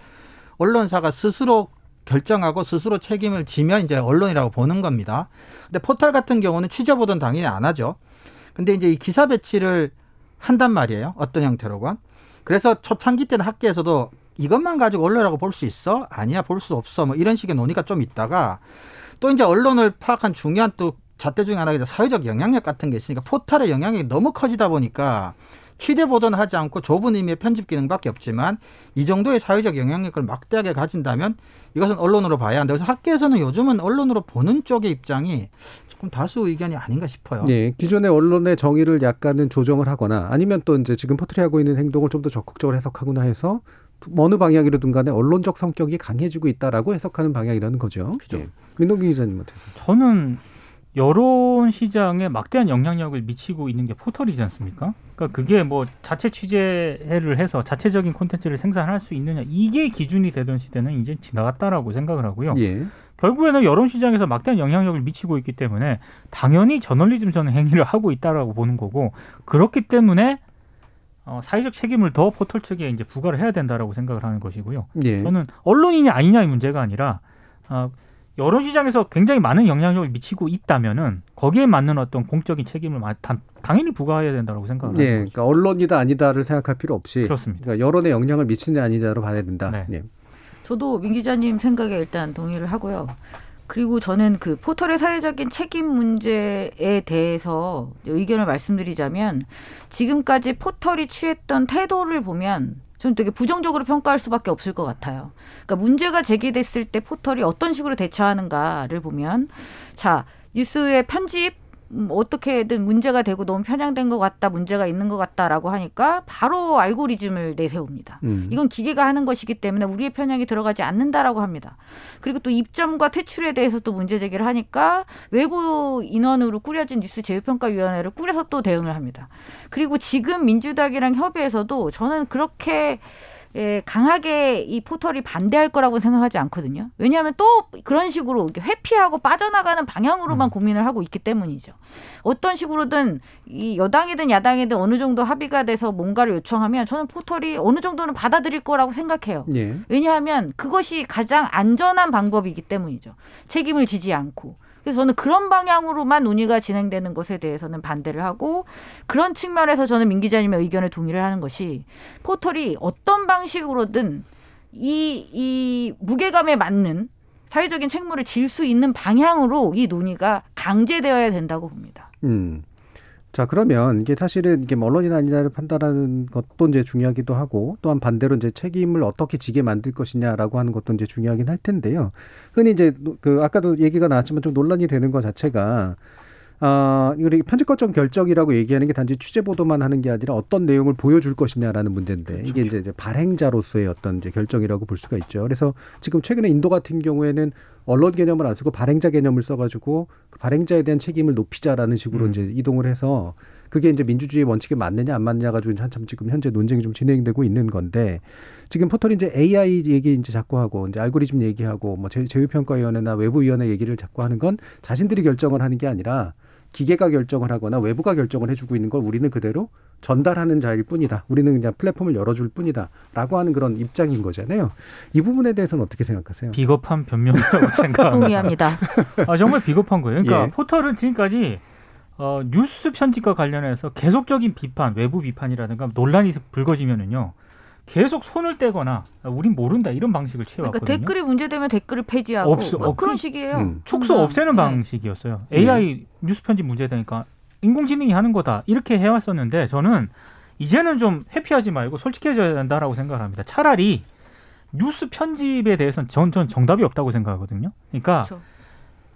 언론사가 스스로 결정하고 스스로 책임을 지면 이제 언론이라고 보는 겁니다. 근데 포털 같은 경우는 취재 보도는 당연히 안 하죠. 근데 이제 이 기사 배치를 한단 말이에요. 어떤 형태로건. 그래서 초창기 때는 학계에서도 이것만 가지고 언론이라고 볼 수 있어? 아니야, 볼 수 없어. 뭐 이런 식의 논의가 좀 있다가 또 이제 언론을 파악한 중요한 또 잣대 중에 하나가 이제 사회적 영향력 같은 게 있으니까 포털의 영향력이 너무 커지다 보니까 취재 보도는 하지 않고 좁은 의미의 편집 기능밖에 없지만 이 정도의 사회적 영향력을 막대하게 가진다면 이것은 언론으로 봐야 한다. 그래서 학계에서는 요즘은 언론으로 보는 쪽의 입장이 조금 다수 의견이 아닌가 싶어요. 네, 기존의 언론의 정의를 약간은 조정을 하거나 아니면 또 이제 지금 포털이 하고 있는 행동을 좀 더 적극적으로 해석하거나 해서 어느 방향이로든 간에 언론적 성격이 강해지고 있다라고 해석하는 방향이라는 거죠. 그죠. 네. 민동기 기자님한테. 저는 여론 시장에 막대한 영향력을 미치고 있는 게 포털이지 않습니까? 그러니까 그게 뭐 자체 취재를 해서 자체적인 콘텐츠를 생산할 수 있느냐 이게 기준이 되던 시대는 이제 지나갔다라고 생각을 하고요. 예. 결국에는 여론 시장에서 막대한 영향력을 미치고 있기 때문에 당연히 저널리즘 전 행위를 하고 있다라고 보는 거고 그렇기 때문에 어, 사회적 책임을 더 포털 측에 이제 부과를 해야 된다라고 생각을 하는 것이고요. 예. 저는 언론이냐 아니냐의 문제가 아니라 어, 여론 시장에서 굉장히 많은 영향력을 미치고 있다면은 거기에 맞는 어떤 공적인 책임을 단- 당연히 부과해야 된다고 생각을 예, 합니다. 그러니까 언론이다 아니다를 생각할 필요 없이 그렇습니다. 그러니까 여론에 영향을 미치는 아니다로 봐야 된다. 네. 예. 저도 민 기자님 생각에 일단 동의를 하고요. 그리고 저는 그 포털의 사회적인 책임 문제에 대해서 의견을 말씀드리자면 지금까지 포털이 취했던 태도를 보면 저는 되게 부정적으로 평가할 수밖에 없을 것 같아요. 그러니까 문제가 제기됐을 때 포털이 어떤 식으로 대처하는가를 보면 자 뉴스의 편집 음, 어떻게든 문제가 되고 너무 편향된 것 같다, 문제가 있는 것 같다라고 하니까 바로 알고리즘을 내세웁니다. 음. 이건 기계가 하는 것이기 때문에 우리의 편향이 들어가지 않는다라고 합니다. 그리고 또 입점과 퇴출에 대해서 또 문제 제기를 하니까 외부 인원으로 꾸려진 뉴스 제휴평가위원회를 꾸려서 또 대응을 합니다. 그리고 지금 민주당이랑 협의해서도 저는 그렇게 예, 강하게 이 포털이 반대할 거라고 생각하지 않거든요. 왜냐하면 또 그런 식으로 회피하고 빠져나가는 방향으로만 고민을 하고 있기 때문이죠. 어떤 식으로든 이 여당이든 야당이든 어느 정도 합의가 돼서 뭔가를 요청하면 저는 포털이 어느 정도는 받아들일 거라고 생각해요. 예. 왜냐하면 그것이 가장 안전한 방법이기 때문이죠. 책임을 지지 않고. 그래서 저는 그런 방향으로만 논의가 진행되는 것에 대해서는 반대를 하고 그런 측면에서 저는 민 기자님의 의견에 동의를 하는 것이 포털이 어떤 방식으로든 이, 이 무게감에 맞는 사회적인 책무를 질 수 있는 방향으로 이 논의가 강제되어야 된다고 봅니다. 음. 자, 그러면 이게 사실은 이게 뭐 언론이나 아니냐를 판단하는 것도 이제 중요하기도 하고 또한 반대로 이제 책임을 어떻게 지게 만들 것이냐라고 하는 것도 이제 중요하긴 할 텐데요. 흔히 이제 그 아까도 얘기가 나왔지만 좀 논란이 되는 것 자체가 아, 우리 편집거점 결정이라고 얘기하는 게 단지 취재 보도만 하는 게 아니라 어떤 내용을 보여줄 것이냐라는 문제인데 이게 이제, 이제 발행자로서의 어떤 이제 결정이라고 볼 수가 있죠. 그래서 지금 최근에 인도 같은 경우에는 언론 개념을 안 쓰고 발행자 개념을 써가지고 그 발행자에 대한 책임을 높이자라는 식으로 음. 이제 이동을 해서 그게 이제 민주주의 원칙에 맞느냐 안 맞느냐 가지고 한참 지금 현재 논쟁이 좀 진행되고 있는 건데 지금 포털이 이제 AI 얘기 이제 자꾸 하고 이제 알고리즘 얘기하고 뭐 제- 제휴평가위원회나 외부위원회 얘기를 자꾸 하는 건 자신들이 결정을 하는 게 아니라 기계가 결정을 하거나 외부가 결정을 해주고 있는 걸 우리는 그대로 전달하는 자일 뿐이다. 우리는 그냥 플랫폼을 열어줄 뿐이다 라고 하는 그런 입장인 거잖아요. 이 부분에 대해서는 어떻게 생각하세요? 비겁한 변명이라고 생각합니다. 동의합니다. 아, 정말 비겁한 거예요. 그러니까 예. 포털은 지금까지 어, 뉴스 편집과 관련해서 계속적인 비판, 외부 비판이라든가 논란이 불거지면은요. 계속 손을 떼거나 아, 우린 모른다 이런 방식을 그러니까 취해왔거든요. 댓글이 문제되면 댓글을 폐지하고 없어- 뭐 어, 그런 그- 식이에요. 음. 축소. 없애는 네. 방식이었어요. AI 뉴스 편집 문제되니까 인공지능이 하는 거다 이렇게 해왔었는데 저는 이제는 좀 회피하지 말고 솔직해져야 된다라고 생각을 합니다. 차라리 뉴스 편집에 대해서는 전, 전 정답이 없다고 생각하거든요. 그러니까 그렇죠.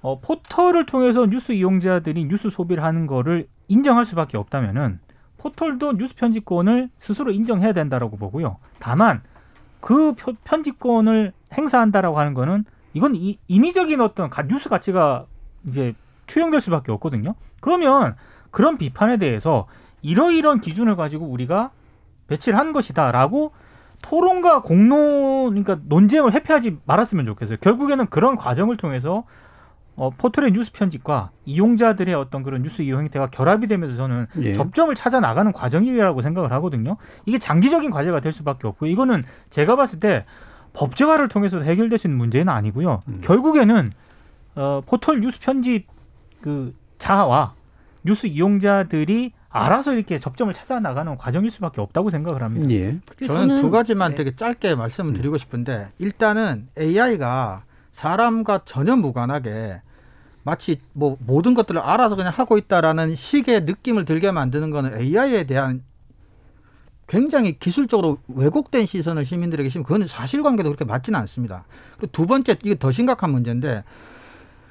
어, 포털을 통해서 뉴스 이용자들이 뉴스 소비를 하는 거를 인정할 수밖에 없다면은 포털도 뉴스 편집권을 스스로 인정해야 된다라고 보고요. 다만 그 표- 편집권을 행사한다라고 하는 거는 이건 이, 인위적인 어떤 가- 뉴스 가치가 이제 투영될 수밖에 없거든요. 그러면 그런 비판에 대해서 이러이런 기준을 가지고 우리가 배치를 한 것이다라고 토론과 공론, 그러니까 논쟁을 회피하지 말았으면 좋겠어요. 결국에는 그런 과정을 통해서 어, 포털의 뉴스 편집과 이용자들의 어떤 그런 뉴스 이용 행태가 결합이 되면서 저는 예. 접점을 찾아 나가는 과정이라고 생각을 하거든요. 이게 장기적인 과제가 될 수밖에 없고 이거는 제가 봤을 때 법제화를 통해서 해결될 수 있는 문제는 아니고요. 음. 결국에는 어, 포털 뉴스 편집 그 자와 뉴스 이용자들이 알아서 이렇게 접점을 찾아 나가는 과정일 수밖에 없다고 생각을 합니다. 예. 그리고 저는 두 가지만 네. 되게 짧게 말씀을 드리고 싶은데 일단은 AI가 사람과 전혀 무관하게 마치 뭐 모든 것들을 알아서 그냥 하고 있다라는 식의 느낌을 들게 만드는 거는 AI에 대한 굉장히 기술적으로 왜곡된 시선을 시민들에게 심으면 그거는 사실관계도 그렇게 맞지는 않습니다. 그리고 두 번째 이게 더 심각한 문제인데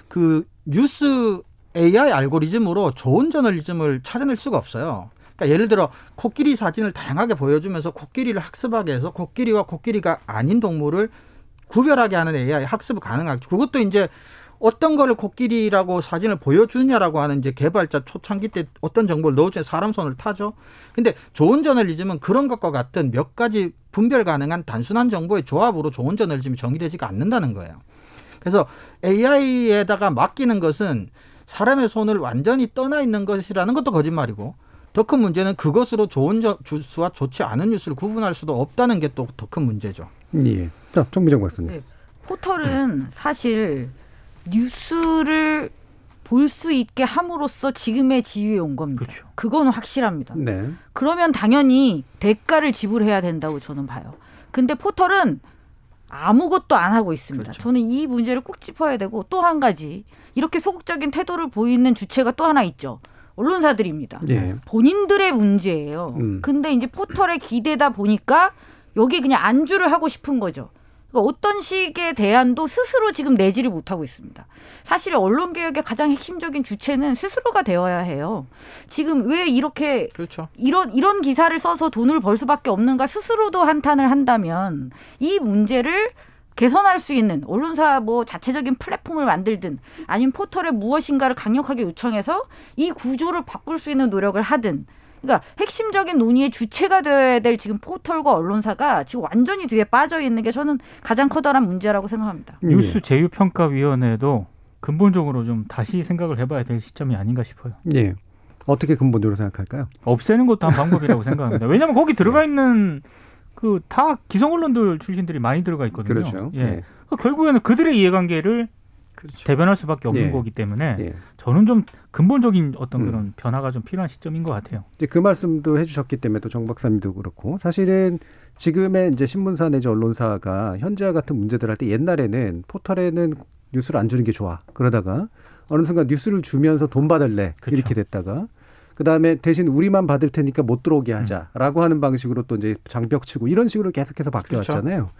그 뉴스 AI 알고리즘으로 좋은 저널리즘을 찾아낼 수가 없어요. 그러니까 예를 들어 코끼리 사진을 다양하게 보여주면서 코끼리를 학습하게 해서 코끼리와 코끼리가 아닌 동물을 구별하게 하는 AI 학습이 가능하죠. 그것도 이제 어떤 거를 코끼리라고 사진을 보여주냐라고 하는 이제 개발자 초창기 때 어떤 정보를 넣어주면 사람 손을 타죠. 근데 좋은 저널리즘은 그런 것과 같은 몇 가지 분별 가능한 단순한 정보의 조합으로 좋은 저널리즘이 정의되지가 않는다는 거예요. 그래서 AI에다가 맡기는 것은 사람의 손을 완전히 떠나 있는 것이라는 것도 거짓말이고 더 큰 문제는 그것으로 좋은 저- 뉴스와 좋지 않은 뉴스를 구분할 수도 없다는 게 또 더 큰 문제죠. 예. 자, 정미정 박사님. 네. 포털은 사실 뉴스를 볼 수 있게 함으로써 지금의 지위에 온 겁니다. 그렇죠. 그거는 확실합니다. 네. 그러면 당연히 대가를 지불해야 된다고 저는 봐요. 근데 포털은 아무것도 안 하고 있습니다. 그렇죠. 저는 이 문제를 꼭 짚어야 되고 또 한 가지 이렇게 소극적인 태도를 보이는 주체가 또 하나 있죠. 언론사들입니다. 예. 본인들의 문제예요. 음. 근데 이제 포털에 기대다 보니까 여기 그냥 안주를 하고 싶은 거죠. 그러니까 어떤 식의 대안도 스스로 지금 내지를 못하고 있습니다. 사실 언론 개혁의 가장 핵심적인 주체는 스스로가 되어야 해요. 지금 왜 이렇게 그렇죠. 이런 이런 기사를 써서 돈을 벌 수밖에 없는가 스스로도 한탄을 한다면 이 문제를 개선할 수 있는 언론사 뭐 자체적인 플랫폼을 만들든 아니면 포털에 무엇인가를 강력하게 요청해서 이 구조를 바꿀 수 있는 노력을 하든 그러니까 핵심적인 논의의 주체가 되어야 될 지금 포털과 언론사가 지금 완전히 뒤에 빠져 있는 게 저는 가장 커다란 문제라고 생각합니다. 뉴스 제휴 평가 위원회도 근본적으로 좀 다시 생각을 해봐야 될 시점이 아닌가 싶어요. 예. 어떻게 근본적으로 생각할까요? 없애는 것도 한 방법이라고 생각합니다. 왜냐하면 거기 들어가 있는 그 다 기성 언론들 출신들이 많이 들어가 있거든요. 그렇죠. 예. 그 결국에는 그들의 이해관계를 그렇죠. 대변할 수밖에 없는 예. 거기 때문에 예. 저는 좀 근본적인 어떤 음. 그런 변화가 좀 필요한 시점인 것 같아요. 이제 그 말씀도 해주셨기 때문에 또 정 박사님도 그렇고 사실은 지금의 이제 신문사 내지 언론사가 현재와 같은 문제들 할 때 옛날에는 포털에는 뉴스를 안 주는 게 좋아 그러다가 어느 순간 뉴스를 주면서 돈 받을래 그쵸. 이렇게 됐다가 그 다음에 대신 우리만 받을 테니까 못 들어오게 하자라고 하는 방식으로 또 이제 장벽 치고 이런 식으로 계속해서 바뀌어 왔잖아요.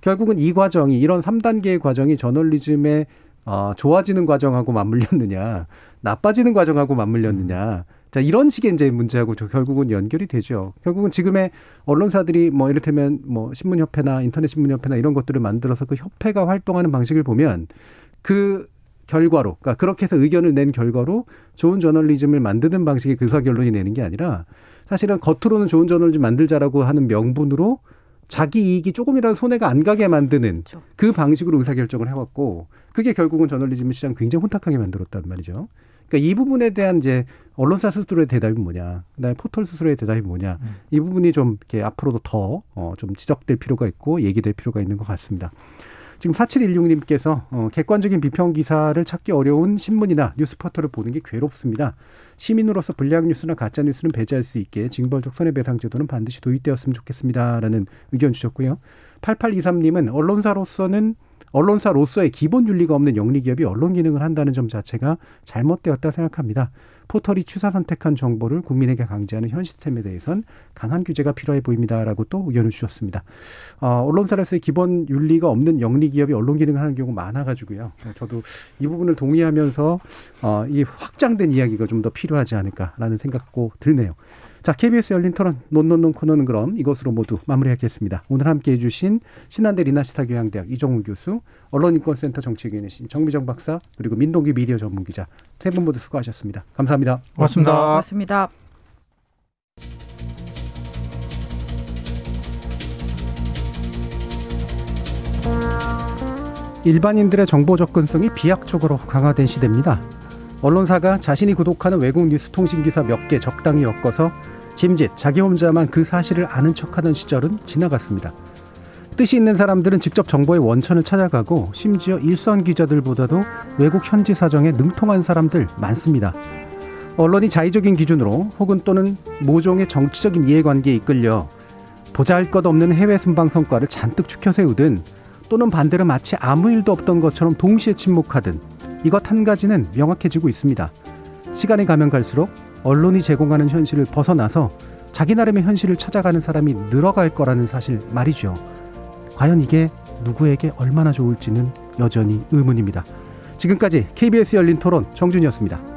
결국은 이 과정이 이런 3단계의 과정이 저널리즘의 어, 좋아지는 과정하고 맞물렸느냐, 나빠지는 과정하고 맞물렸느냐. 자, 이런 식의 이제 문제하고 저 결국은 연결이 되죠. 결국은 지금의 언론사들이 뭐 이를테면 뭐 신문협회나 인터넷신문협회나 이런 것들을 만들어서 그 협회가 활동하는 방식을 보면 그 결과로, 그러니까 그렇게 해서 의견을 낸 결과로 좋은 저널리즘을 만드는 방식의 의사결론이 내는 게 아니라 사실은 겉으로는 좋은 저널리즘 만들자라고 하는 명분으로 자기 이익이 조금이라도 손해가 안 가게 만드는 그렇죠. 그 방식으로 의사결정을 해왔고 그게 결국은 저널리즘 시장 굉장히 혼탁하게 만들었단 말이죠. 그러니까 이 부분에 대한 이제 언론사 스스로의 대답이 뭐냐, 그다음에 포털 스스로의 대답이 뭐냐, 음. 이 부분이 좀 이렇게 앞으로도 더 어, 좀 지적될 필요가 있고 얘기될 필요가 있는 것 같습니다. 지금 4716님께서 어, 객관적인 비평 기사를 찾기 어려운 신문이나 뉴스 포털을 보는 게 괴롭습니다. 시민으로서 불량 뉴스나 가짜 뉴스는 배제할 수 있게 징벌적 손해배상 제도는 반드시 도입되었으면 좋겠습니다라는 의견 주셨고요. 8823님은 언론사로서는 언론사로서의 기본 윤리가 없는 영리 기업이 언론 기능을 한다는 점 자체가 잘못되었다 생각합니다. 포털이 취사 선택한 정보를 국민에게 강제하는 현 시스템에 대해선 강한 규제가 필요해 보입니다라고 또 의견을 주셨습니다. 어, 언론사로서의 기본 윤리가 없는 영리 기업이 언론 기능을 하는 경우 많아가지고요. 어, 저도 이 부분을 동의하면서 어, 이 확장된 이야기가 좀 더 필요하지 않을까라는 생각도 들네요. 자, KBS 열린 토론 논논논 코너는 그럼 이것으로 모두 마무리하겠습니다. 오늘 함께해 주신 신한대 리나시타 교양대학 이종우 교수, 언론인권센터 정치위원회신 정미정 박사, 그리고 민동기 미디어 전문기자 세 분 모두 수고하셨습니다. 감사합니다. 고맙습니다. 고맙습니다. 일반인들의 정보 접근성이 비약적으로 강화된 시대입니다. 언론사가 자신이 구독하는 외국 뉴스 통신 기사 몇 개 적당히 엮어서 짐짓 자기 혼자만 그 사실을 아는 척하는 시절은 지나갔습니다. 뜻이 있는 사람들은 직접 정보의 원천을 찾아가고 심지어 일선 기자들보다도 외국 현지 사정에 능통한 사람들 많습니다. 언론이 자의적인 기준으로 혹은 또는 모종의 정치적인 이해관계에 이끌려 보잘 것 없는 해외 순방 성과를 잔뜩 추켜 세우든 또는 반대로 마치 아무 일도 없던 것처럼 동시에 침묵하든 이것 한 가지는 명확해지고 있습니다. 시간이 가면 갈수록 언론이 제공하는 현실을 벗어나서 자기 나름의 현실을 찾아가는 사람이 늘어갈 거라는 사실 말이죠. 과연 이게 누구에게 얼마나 좋을지는 여전히 의문입니다. 지금까지 KBS 열린 토론 정준이었습니다.